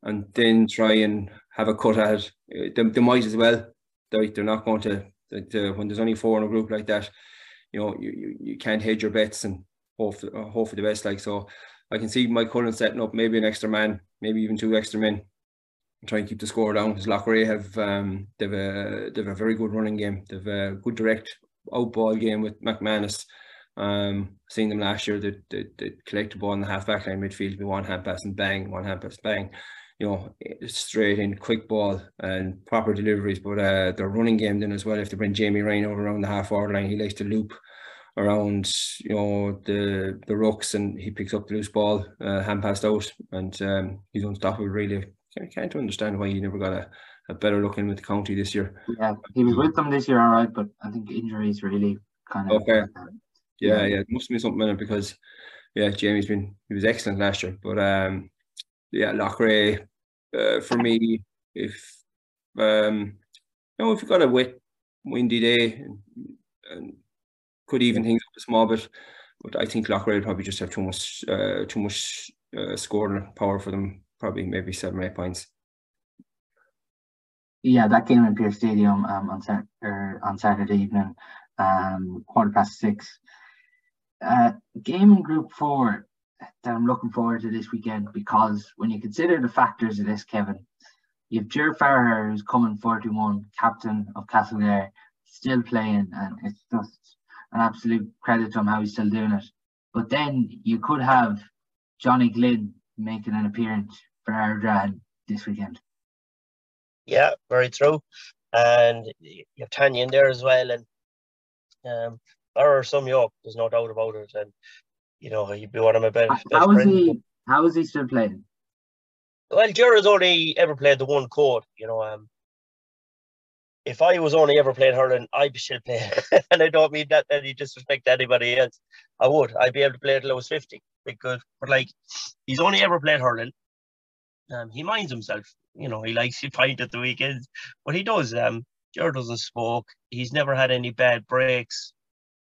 and then try and have a cut at it. They, they might as well. They're, they're not going to, to, when there's only four in a group like that, you know, you, you, you can't hedge your bets and hope for, uh, hope for the best. Like, so I can see Moycullen setting up maybe an extra man, maybe even two extra men, and try and keep the score down. Because Loughrea have, um, they've a, they've a very good running game. They've a good direct out ball game with McManus. Um, seeing them last year, they, they, they collect the ball in the half back line midfield, be one hand pass and bang, one hand pass, bang you know, straight in, quick ball and proper deliveries. But uh, their running game then as well, if they bring Jamie Ryan over around the half forward line, he likes to loop around, you know, the the rucks and he picks up the loose ball, uh, hand passed out, and um, he's unstoppable. Really, I can't understand why he never got a, a better look in with the county this year. Yeah, he was with them this year, all right, but I think injuries really kind of. Okay. Yeah, yeah, it must be something in it because, yeah, Jamie's been he was excellent last year, but um, yeah, Loughrea uh, for me if um, you know if you've got a wet, windy day and, and could even things up a small bit. But I think Loughrea probably just have too much uh, too much uh, scoring power for them. Probably maybe seven or eight points. Yeah, that game in Pearse Stadium um, on, er, on Saturday evening, um, quarter past six. Uh, game in Group Four that I'm looking forward to this weekend because when you consider the factors of this, Kevin, you have Jer Farragher who's coming 41, captain of Castlegar, still playing, and it's just an absolute credit to him how he's still doing it. But then you could have Johnny Glynn making an appearance for Ardrahan this weekend. Yeah, very true. And you have Tannian in there as well, and um, there are some York, there's no doubt about it. And you know, he'd be one of my best. best how is he? How is he still playing? Well, Jared's only ever played the one chord, you know. Um, if I was only ever playing hurling, I'd be still playing. and I don't mean that any disrespect to anybody else. I would. I'd be able to play until I was 50. Because, but like, he's only ever played hurling. Um, he minds himself. You know, he likes to fight at the weekends, but he does. Um, Jared doesn't smoke. He's never had any bad breaks.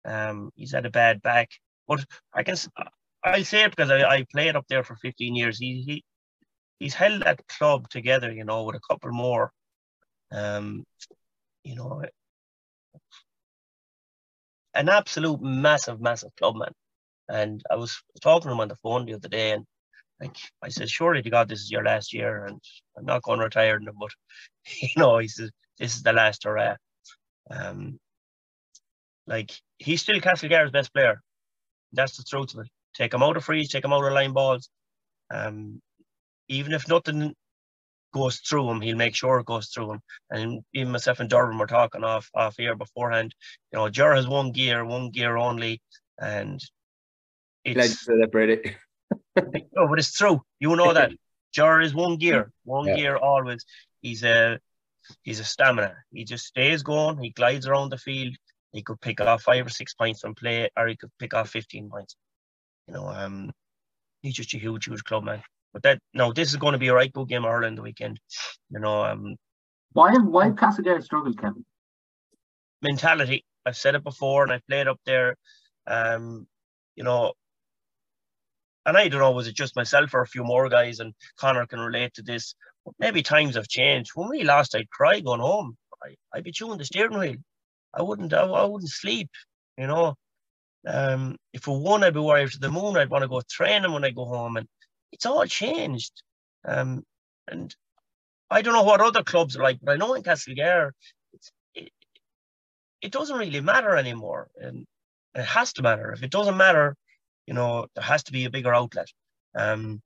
Um, he's had a bad back. But I can, I'll say it because I, I played up there for 15 years. He, he, he's held that club together, you know, with a couple more. Um, you know, an absolute massive, massive club man. And I was talking to him on the phone the other day, and like I said, surely to God, this is your last year, and I'm not going to retire, but you know, he says this is the last hurrah. Um, like he's still Castlegar's best player. That's the truth of it. Take him out of freeze, take him out of line balls. Um, even if nothing goes through him, he'll make sure it goes through him. And even myself and Dervan were talking off off here beforehand. You know, Jar has one gear, one gear only, and it's celebrate oh, but it's true. You know that. Jar is one gear, one yeah. gear always. He's a he's a stamina. He just stays going. He glides around the field. He could pick off five or six points from play, or he could pick off fifteen points. You know, um, he's just a huge, huge club man. But that no, this is going to be a right good game of Ireland the weekend. You know, um, why have why have Castlegar struggled, Kevin? Mentality. I've said it before, and I've played up there. Um, you know, and I don't know, was it just myself or a few more guys? And Conor can relate to this. Maybe times have changed. When we lost, I'd cry going home. I, I'd be chewing the steering wheel. I wouldn't. I, I wouldn't sleep. You know, um, if we won, I'd be worried to the moon. I'd want to go training when I go home, and it's all changed. Um, and I don't know what other clubs are like, but I know in Castlegar, it, it doesn't really matter anymore, and it has to matter. If it doesn't matter, you know, there has to be a bigger outlet. Um,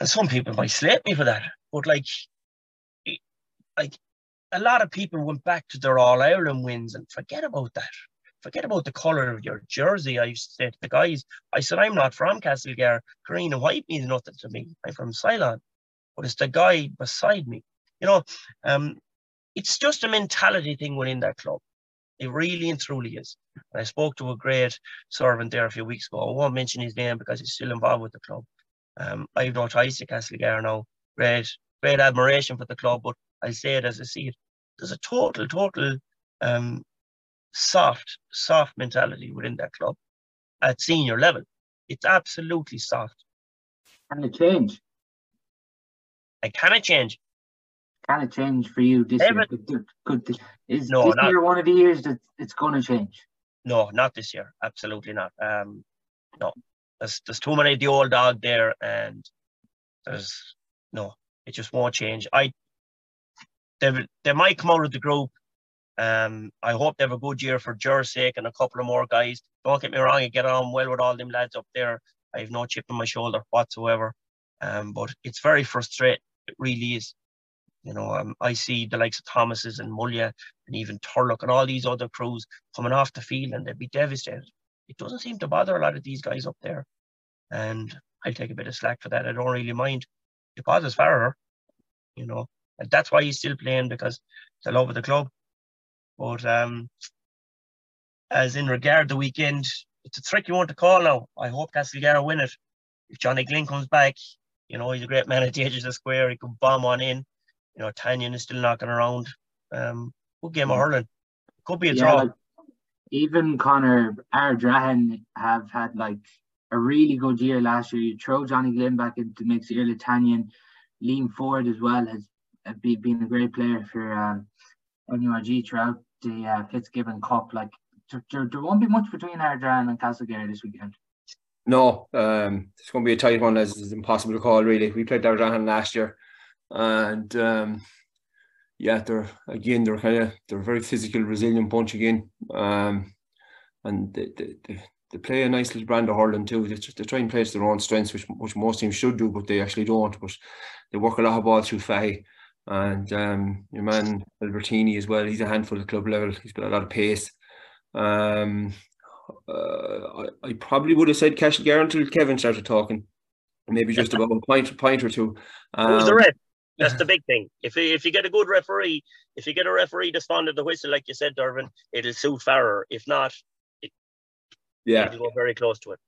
and some people might slate me for that, but like, like a lot of people went back to their All Ireland wins and forget about that. Forget about the colour of your jersey. I used to say to the guys, I said, I'm not from Castlegar. Green and white means nothing to me. I'm from Sylane. But it's the guy beside me. You know, um, it's just a mentality thing within that club. It really and truly is. And I spoke to a great servant there a few weeks ago. I won't mention his name because he's still involved with the club. Um, I have no ties to Castlegar now. Great, great admiration for the club, but I say it as I see it. There's a total, total um, soft, soft mentality within that club at senior level. It's absolutely soft. Can it change? And can it change? Can it change for you this Everett, year? Could, could, is no, this not, year one of the years that it's going to change? No, not this year. Absolutely not. Um, no, there's there's too many of the old dog there, and there's no, it just won't change. I they they might come out of the group. Um, I hope they have a good year for Jer's sake and a couple of more guys. Don't get me wrong, I get on well with all them lads up there. I have no chip on my shoulder whatsoever. Um, but it's very frustrating. It really is. You know, um, I see the likes of Thomas's and Mullagh and even Turlough and all these other crews coming off the field and they'd be devastated. It doesn't seem to bother a lot of these guys up there. And I'll take a bit of slack for that. I don't really mind. It bothers Farragher, you know, and that's why he's still playing because the love of the club. But um, as in regard the weekend, it's a tricky one to call now. I hope Castlegar win it. If Johnny Glynn comes back, you know, he's a great man at the edges of the square. He could bomb on in you know, Tannian is still knocking around. Um, good game of hurling. Could be a yeah, draw. Like, even Conor Ardrahan have had like a really good year last year. You throw Johnny Glynn back into the mix, Iarla Tannian, Liam Ford as well has been a great player for um, NUIG throughout the uh, Fitzgibbon Cup. Like there, there, won't be much between Ardrahan and Castlegar this weekend. No, um, it's going to be a tight one as it's impossible to call. Really, we played Ardrahan last year and um, yeah, they're again they're kind of they're a very physical, resilient bunch again, um, and they, they, they, play a nice little brand of hurling too. They, they try and play to their own strengths, which which most teams should do, but they actually don't. But they work a lot of ball through Fahy. And um, your man Albertini as well, he's a handful at club level. He's got a lot of pace. Um, uh, I, I probably would have said Castlegar until Kevin started talking, maybe just about a point, point or two. Um, Who's the red? That's the big thing. If if you get a good referee, if you get a referee that's fond of the whistle, like you said, Dervan, it'll suit Farragher. If not, it, yeah, it'll go very close to it.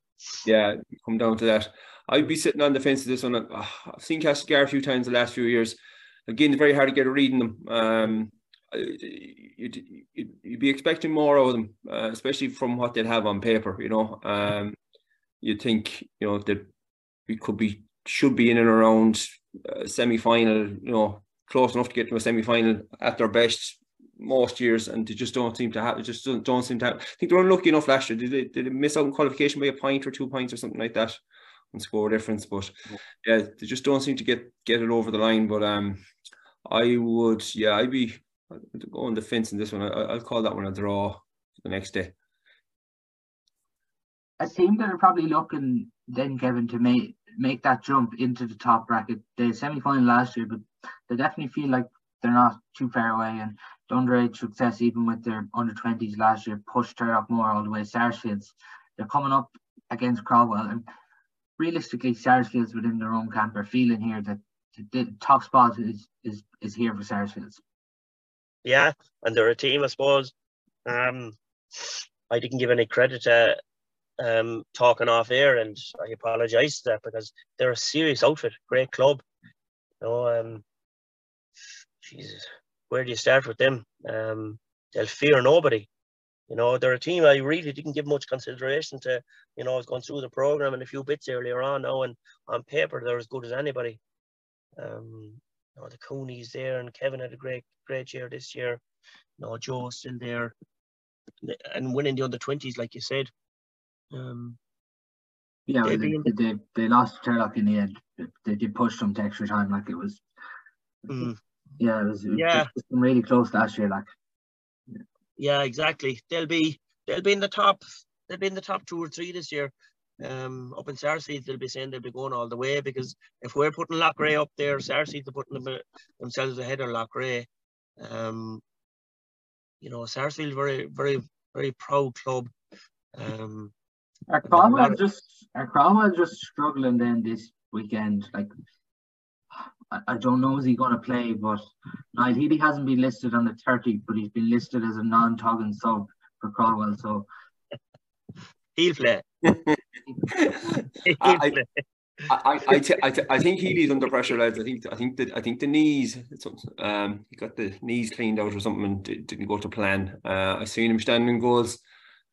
Yeah, come down to that. I'd be sitting on the fence of this one. I've seen Castlegar a few times the last few years. Again, it's very hard to get a read in them. Um, you'd, you'd, you'd, be expecting more of them, uh, especially from what they'd have on paper. You know, um, you'd think you know that we could be should be in and around uh, semi final. You know, close enough to get to a semi final at their best most years, and they just don't seem to have. Just don't, don't seem to have. I think they were unlucky enough last year. Did they, did they miss out on qualification by a point or two points or something like that? And score difference, but yeah, they just don't seem to get get it over the line. But um, I would, yeah, I'd be I'd go on the fence in this one. I, will call that one a draw the next day. A team that are probably looking then Kevin to make make that jump into the top bracket. The semi final last year, but they definitely feel like they're not too far away. And the underage success, even with their under 20s last year, pushed her up more all the way. Sarsfields, they're coming up against Craughwell. And realistically, Sarsfields within their own camp are feeling here that the top spot is is is here for Sarsfields. Yeah, and they're a team, I suppose. Um, I didn't give any credit to um, talking off air, and I apologise that because they're a serious outfit, great club. You know, um, Jesus, where do you start with them? Um, they'll fear nobody. You know, they're a team I really didn't give much consideration to. You know, I was going through the program and a few bits earlier on now, and on paper they're as good as anybody. Um, you know, the Cooneys there, and Kevin had a great, great year this year. You know, Joe's still there, and winning the under twenties, like you said. Um, yeah, they, they, they, they lost Turlough in the end. They did push them to extra time, like it was. Mm. Yeah, it was, it yeah. was really close last year, like. Yeah, exactly. They'll be they'll be in the top. They'll be in the top two or three this year. Um, up in Sarseed, they'll be saying they'll be going all the way because if we're putting Loughrea up there, Sarseed are putting them, themselves ahead of Loughrea. Um, you know, Sarseed very, very, very proud club. Um, are Craughwell just are Craughwell just struggling then this weekend? Like I, I don't know is he gonna play, but Niall Healy hasn't been listed on the 30, but he's been listed as a non-Toggin sub for Craughwell, so he'll play. I, I, I, t- I, t- I think Healy's under pressure, lads. I think I think that I think the knees, um, he got the knees cleaned out or something and didn't go to plan. Uh, I seen him standing goals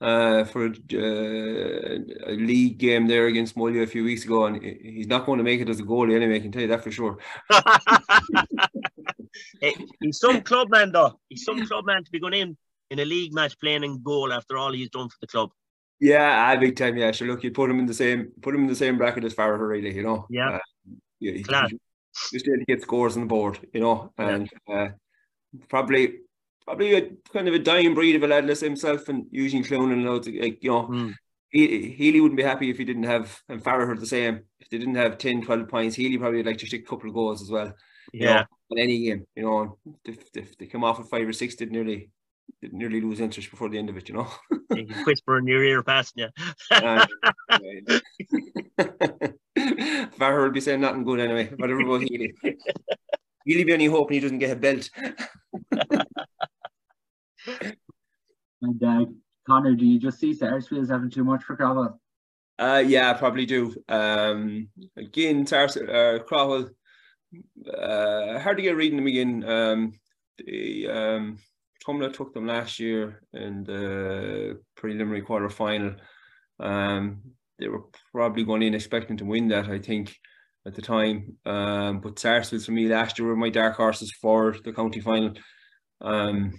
uh, for a, uh, a, league game there against Mullagh a few weeks ago, and he's not going to make it as a goalie anyway. I can tell you that for sure. hey, he's some club man, though. He's some club man to be going in in a league match playing in goal after all he's done for the club. Yeah, I big time. Yeah, sure. Look, you put him in the same put him in the same bracket as Farragher, really. You know. Yeah. Uh, yeah. He, just to get scores on the board, you know, and yeah. uh, probably probably a kind of a dying breed of a lad himself and Eugene Cloonan and loads of, like, you know, mm. he, Healy wouldn't be happy if he didn't have, and Farragher heard the same, if they didn't have 10, 12 points, Healy probably would like to stick a couple of goals as well. Yeah. Know, in any game, you know, if, if they come off with five or six, did nearly nearly lose interest before the end of it, you know. you can whisper in your ear past you. Farragher will be saying nothing good anyway, whatever about Healy. Healy be only hoping he doesn't get a belt. and uh, Conor, do you just see Sarsfields having too much for Craughwell? Uh, yeah, I probably do. Um, again, Sars- uh, Craughwell, uh, hard to get reading them again. Um, the um, Tumla took them last year in the preliminary quarter final. Um, they were probably going in expecting to win that, I think, at the time. Um, but Sarsfields for me last year were my dark horses for the county final. Um,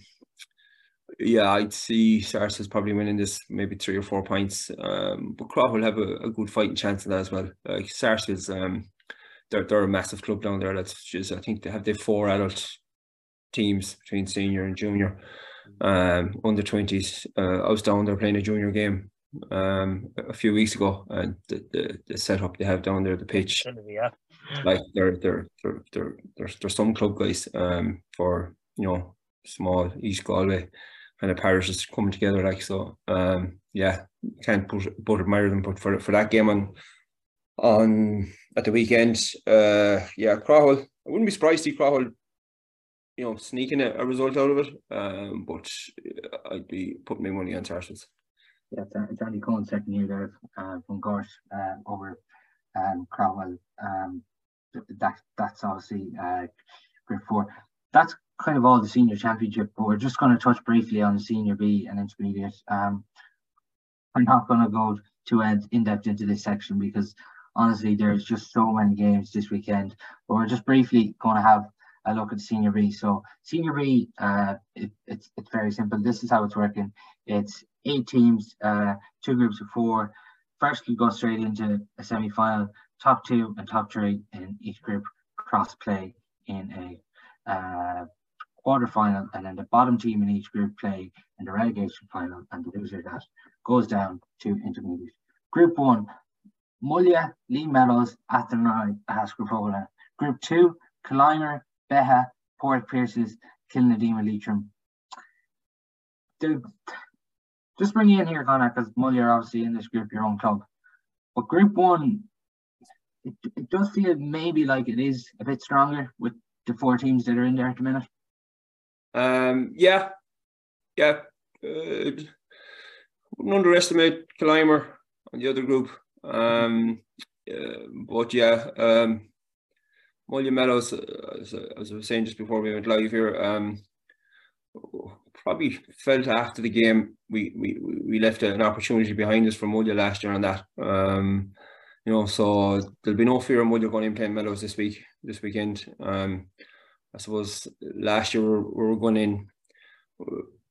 yeah, I'd see Sarsfields probably winning this maybe three or four points. Um, but Croft will have a, a, good fighting chance in that as well. Like Sarsfields, um, they're they're a massive club down there. That's just I think they have their four adult teams between senior and junior, um, under twenties. Uh, I was down there playing a junior game um a few weeks ago, and the the, the setup they have down there, the pitch, yeah. like they're they're they're they're there's there's some club guys um for you know small East Galway kind of parishes coming together like so. Um, yeah, can't put but admire them. But for for that game on on at the weekend, uh, yeah, Craughwell. I wouldn't be surprised to see Craughwell, you know, sneaking a, a, result out of it. Um, but I'd be putting my money on Sarsfields. Yeah, it's Andy Cohen second year there uh, from Gorse uh, over um, Craughwell. Um, that that's obviously uh, group four. That's kind of all the senior championship, but we're just going to touch briefly on senior B and intermediate. Um, I'm not going to go too in depth into this section because honestly, there's just so many games this weekend. But we're just briefly going to have a look at Senior B. So Senior B, uh, it, it's it's very simple. This is how it's working. It's eight teams, uh, two groups of four. First, you go straight into a semi-final. Top two and top three in each group cross play in a uh, quarter final, and then the bottom team in each group play in the relegation final, and the loser that goes down to intermediate. Group one, Mullagh, Liam Mellows, Athenry, Ahascragh-Fohenagh. Group two, Killimor, Beagh, Port Pierces, Kilnadeema, Leitrim. Just bring you in here, Conor, because Mullagh are obviously in this group, your own club. But group one, it, it does feel maybe like it is a bit stronger with the four teams that are in there at the minute. Um, yeah, yeah. Uh, wouldn't underestimate Killimor and the other group. Um, uh, but yeah, um, Mullagh Mellows, uh, as, as, I was saying just before we went live here, um, probably felt after the game we we, we left an opportunity behind us for Mullagh last year on that. Um, you know, so there'll be no fear of Mullagh going in playing Mellows this week, this weekend. Um, I suppose last year we were, going in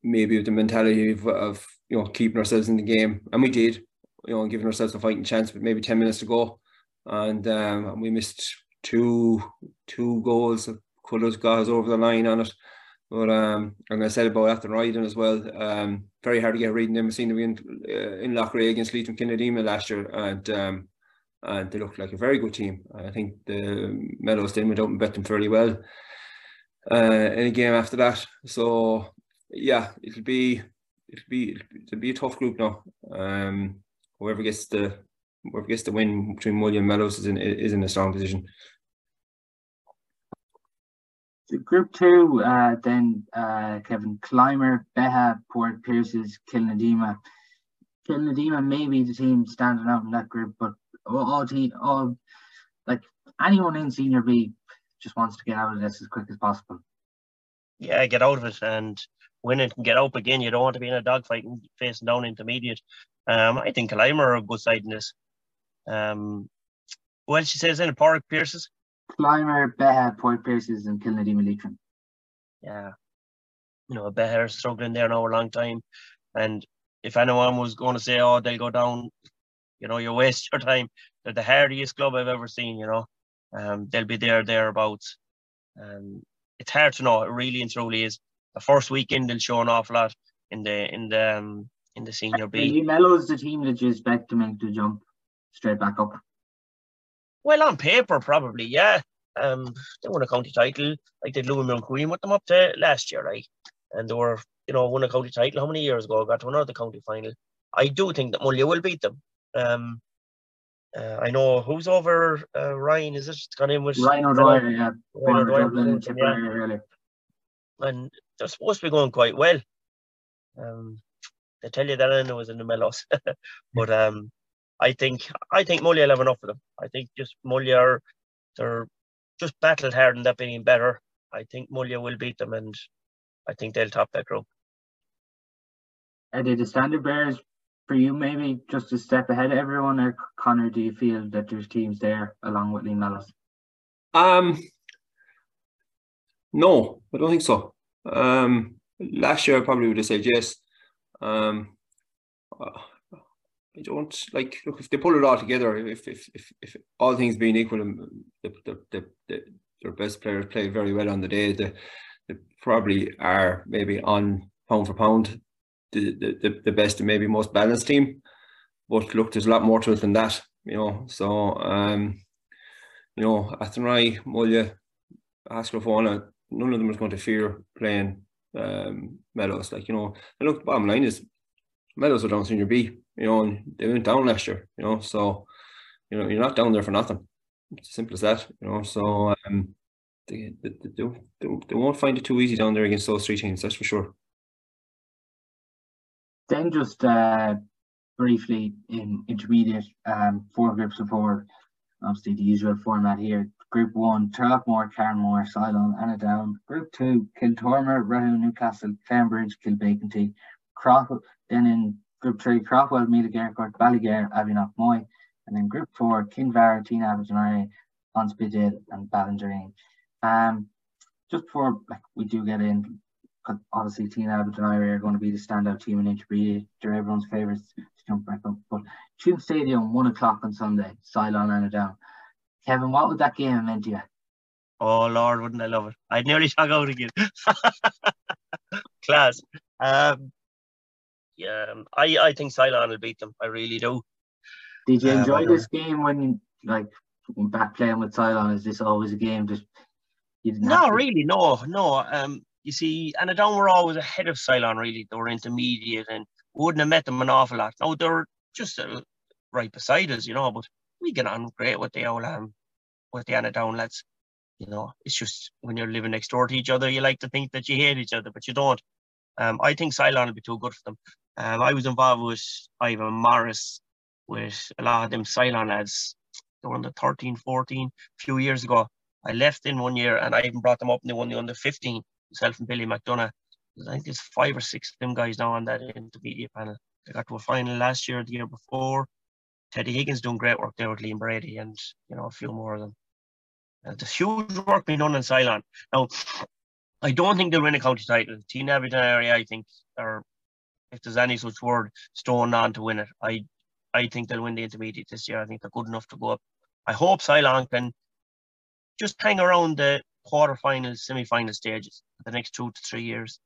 maybe with the mentality of, of you know keeping ourselves in the game, and we did you know, giving ourselves a fighting chance but maybe 10 minutes to go. And um, we missed two two goals could have got us over the line on it. But um, and I said about after riding as well, um, very hard to get reading them. I seen them in, uh, in Loughrea against Leitrim Kilnadeema last year, and um, and they looked like a very good team. I think the Mellows then went out and bet them fairly well uh, in a game after that. So yeah, it'll be it'll be it'll be a tough group now. Um, whoever gets the whoever gets the win between Mullagh and Mellows is in is in a strong position. So group two, uh, then uh, Kevin Killimor, Beagh, Port Pierces, Kilnadeema. Kilnadeema may be the team standing out in that group, but all, all team, all like anyone in Senior B just wants to get out of this as quick as possible. Yeah, get out of it and win it and get up again. You don't want to be in a dogfight and facing down intermediate. Um, I think Killimor are a good side in this. Um, well, she says in Port Pierces. Killimor, Beagh, Port Pierces, and Kilnadeema Leitrim. Yeah. You know, Beagh struggling there now a long time. And if anyone was going to say, oh, they'll go down, you know, you waste your time. They're the hardiest club I've ever seen, you know. Um, they'll be there, thereabouts. Um, it's hard to know. It really and truly is. The first weekend they'll show an awful lot in the in the um, in the senior B. He mellows the team that you expect to make the jump straight back up. Well, on paper, probably, yeah. Um, they won a county title, like they Louis and Queen with them up to last year, right? And they were, you know, won a county title how many years ago? Got to another county final. I do think that Mullagh will beat them. Um, uh, I know who's over uh, Ryan. Is it gone in with Ryan O'Dwyer? Yeah, Ryan O'Dwyer, yeah. And they're supposed to be going quite well. Um, they tell you that I know was in the Mellows. but um, I think I think Mullagh will have enough of them. I think just Mullagh are they're just battled hard and that being better. I think Mullagh will beat them and I think they'll top that group. Are they the standard bearers for you maybe just a step ahead of everyone or Conor do you feel that there's teams there along with Liam Mellows? Um no, I don't think so. Um last year I probably would have said yes. Um, I don't like look if they pull it all together. If if if, if all things being equal, um, the, the, the, the their best players play very well on the day. They, they probably are maybe on pound for pound the, the, the best and maybe most balanced team. But look, there's a lot more to it than that, you know. So um, you know, Athenry, Mullagh, Ahascragh-Fohenagh, none of them is going to fear playing um, Mellows. Like, you know, look, bottom line is Mellows are down senior B, you know, and they went down last year, you know, so, you know, you're not down there for nothing. It's as simple as that, you know, so, um, they, they, they, they, won't find it too easy down there against those three teams, that's for sure. Then just uh, briefly in intermediate, um, four groups of four, obviously the usual format here. Group one, Turloughmore, Carnmore, Sylane, Annaghdown. Group two, Kiltormer, Rahoon, Newcastle, Clarenbridge, Kilbeacanty, Crawford. Then in group three, Craughwell, Meath Gaircourt, Ballygar, Avianock Moy. And then group four, Kinvara, Tynagh Abbey/Duniry, Honspidale, and Ballindereen. Um, just before like we do get in, obviously Tynagh Abbey/Duniry are going to be the standout team in intermediate. They're everyone's favourites to jump back up. But Tuam Stadium, one o'clock on Sunday, Sylane Annaghdown. Kevin, what would that game mean to you? Oh Lord, wouldn't I love it? I'd nearly talk out again. Class. Um, yeah, I I think Sylane will beat them. I really do. Did you um, enjoy um, this game when like back playing with Sylane? Is this always a game just? No, really, no, no. Um, you see, Annaghdown were always ahead of Sylane. Really, they were intermediate and wouldn't have met them an awful lot. No, they're just uh, right beside us, you know. But we get on great with the old um with the Annaghdown lads. You know, it's just when you're living next door to each other, you like to think that you hate each other, but you don't. Um, I think Sylane will be too good for them. Um, I was involved with Ivan Morris, with a lot of them Sylane lads. They were under 13, 14 a few years ago. I left in one year and I even brought them up and they won the under 15, myself and Billy McDonough. I think there's five or six of them guys now on that intermediate panel. They got to a final last year, the year before. Teddy Higgins doing great work there with Liam Brady and, you know, a few more of them. Uh, there's huge work being done in Sylane. Now, I don't think they'll win a county title. Teen area, I think, are if there's any such word, stone on to win it. I I think they'll win the intermediate this year. I think they're good enough to go up. I hope Sylane can just hang around the quarterfinals, semi-final stages for the next two to three years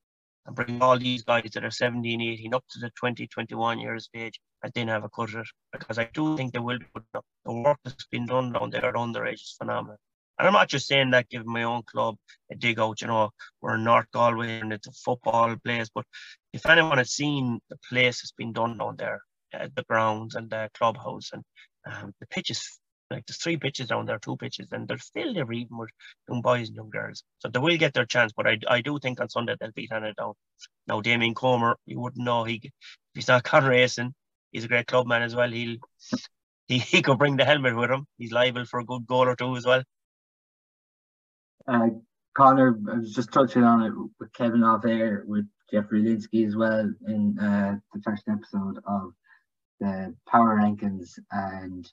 and bring all these guys that are 17, 18 up to the 20, 21 years of age and then have a cut at it. Because I do think they will be good enough. The work that's been done down there underage is phenomenal. And I'm not just saying that giving my own club a dig out, you know, we're in North Galway and it's a football place. But if anyone has seen the place that's been done down there, uh, the grounds and the clubhouse and um, the pitches, like there's three pitches down there, two pitches, and they're filled every evening with young boys and young girls. So they will get their chance, but I, I do think on Sunday they'll beat Annaghdown. Now, Damien Comer, you wouldn't know, he, he's not con racing, he's a great clubman as well. He'll he, he could bring the helmet with him. He's liable for a good goal or two as well. Uh, Conor, I was just touching on it with Kevin off air with Jeffrey Lynskey as well in uh, the first episode of the power rankings and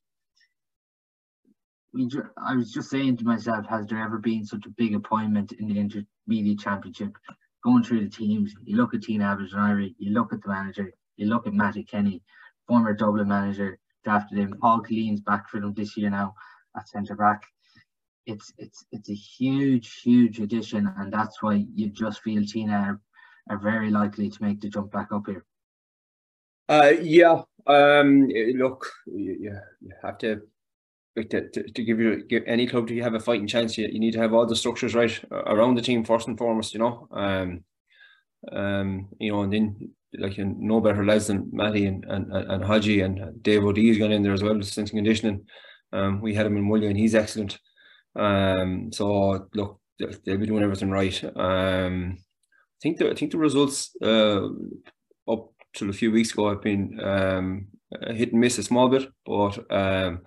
we I was just saying to myself, has there ever been such a big appointment in the intermediate championship? Going through the teams, you look at Tynagh Abbey/Duniry, you look at the manager, you look at Mattie Kenny, former Dublin manager, drafted him. Paul Killeen's back for them this year now at centre back it's it's it's a huge huge addition and that's why you just feel Tynagh are, are very likely to make the jump back up here. Uh yeah um look you, you have to to, to, to give you give any club to have a fighting chance you, you need to have all the structures right around the team first and foremost you know? Um um you know and then like you no better lads than Mattie and and, and Haji and Dave O'Dee's gone in there as well strength and conditioning. Um we had him in Mullagh and he's excellent um, so look, they'll be doing everything right. Um, I think the I think the results uh, up till a few weeks ago have been um, hit and miss a small bit, but um,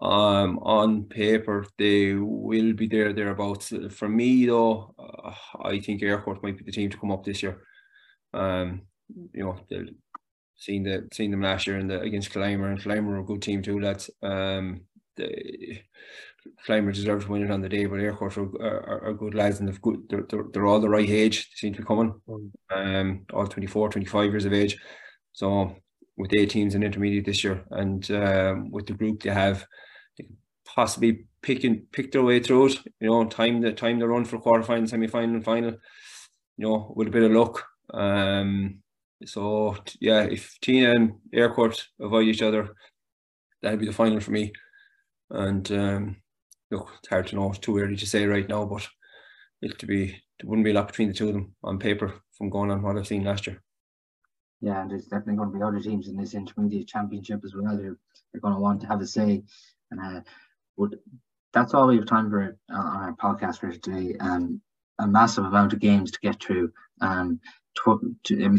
um, on paper they will be there thereabouts. For me though, uh, I think Eyrecourt might be the team to come up this year. Um, you know, seen the seen them last year in the against Killimor and Killimor are a good team too, lads. Um, they, Killimor deserves to win it on the day, but Eyrecourt are, are, are, good lads and they've good, they're, they're, they're, all the right age. They seem to be coming, mm. um, all 24, 25 years of age. So with eight teams in intermediate this year, and um, with the group they have, they possibly pick and pick their way through it. You know, time the time the run for quarter final, semi final, and final. You know, with a bit of luck. Um, so yeah, if Tynagh and Eyrecourt avoid each other, that'll be the final for me. And um, look, it's hard to know. It's too early to say right now, but it to be there wouldn't be a lot between the two of them on paper from going on what I've seen last year. Yeah, and there's definitely going to be other teams in this intermediate championship as well. They're, they're going to want to have a say. And uh, would that's all we have time for uh, on our podcast for today. Um, a massive amount of games to get through. Um,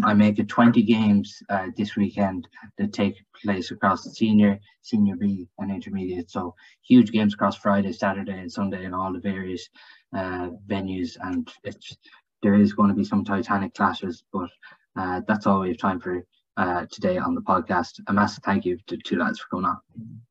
I make it 20 games uh, this weekend that take place across senior, senior B, and intermediate. So huge games across Friday, Saturday, and Sunday in all the various uh, venues. And there is going to be some Titanic clashes, but uh, that's all we have time for uh, today on the podcast. A massive thank you to two lads for coming on.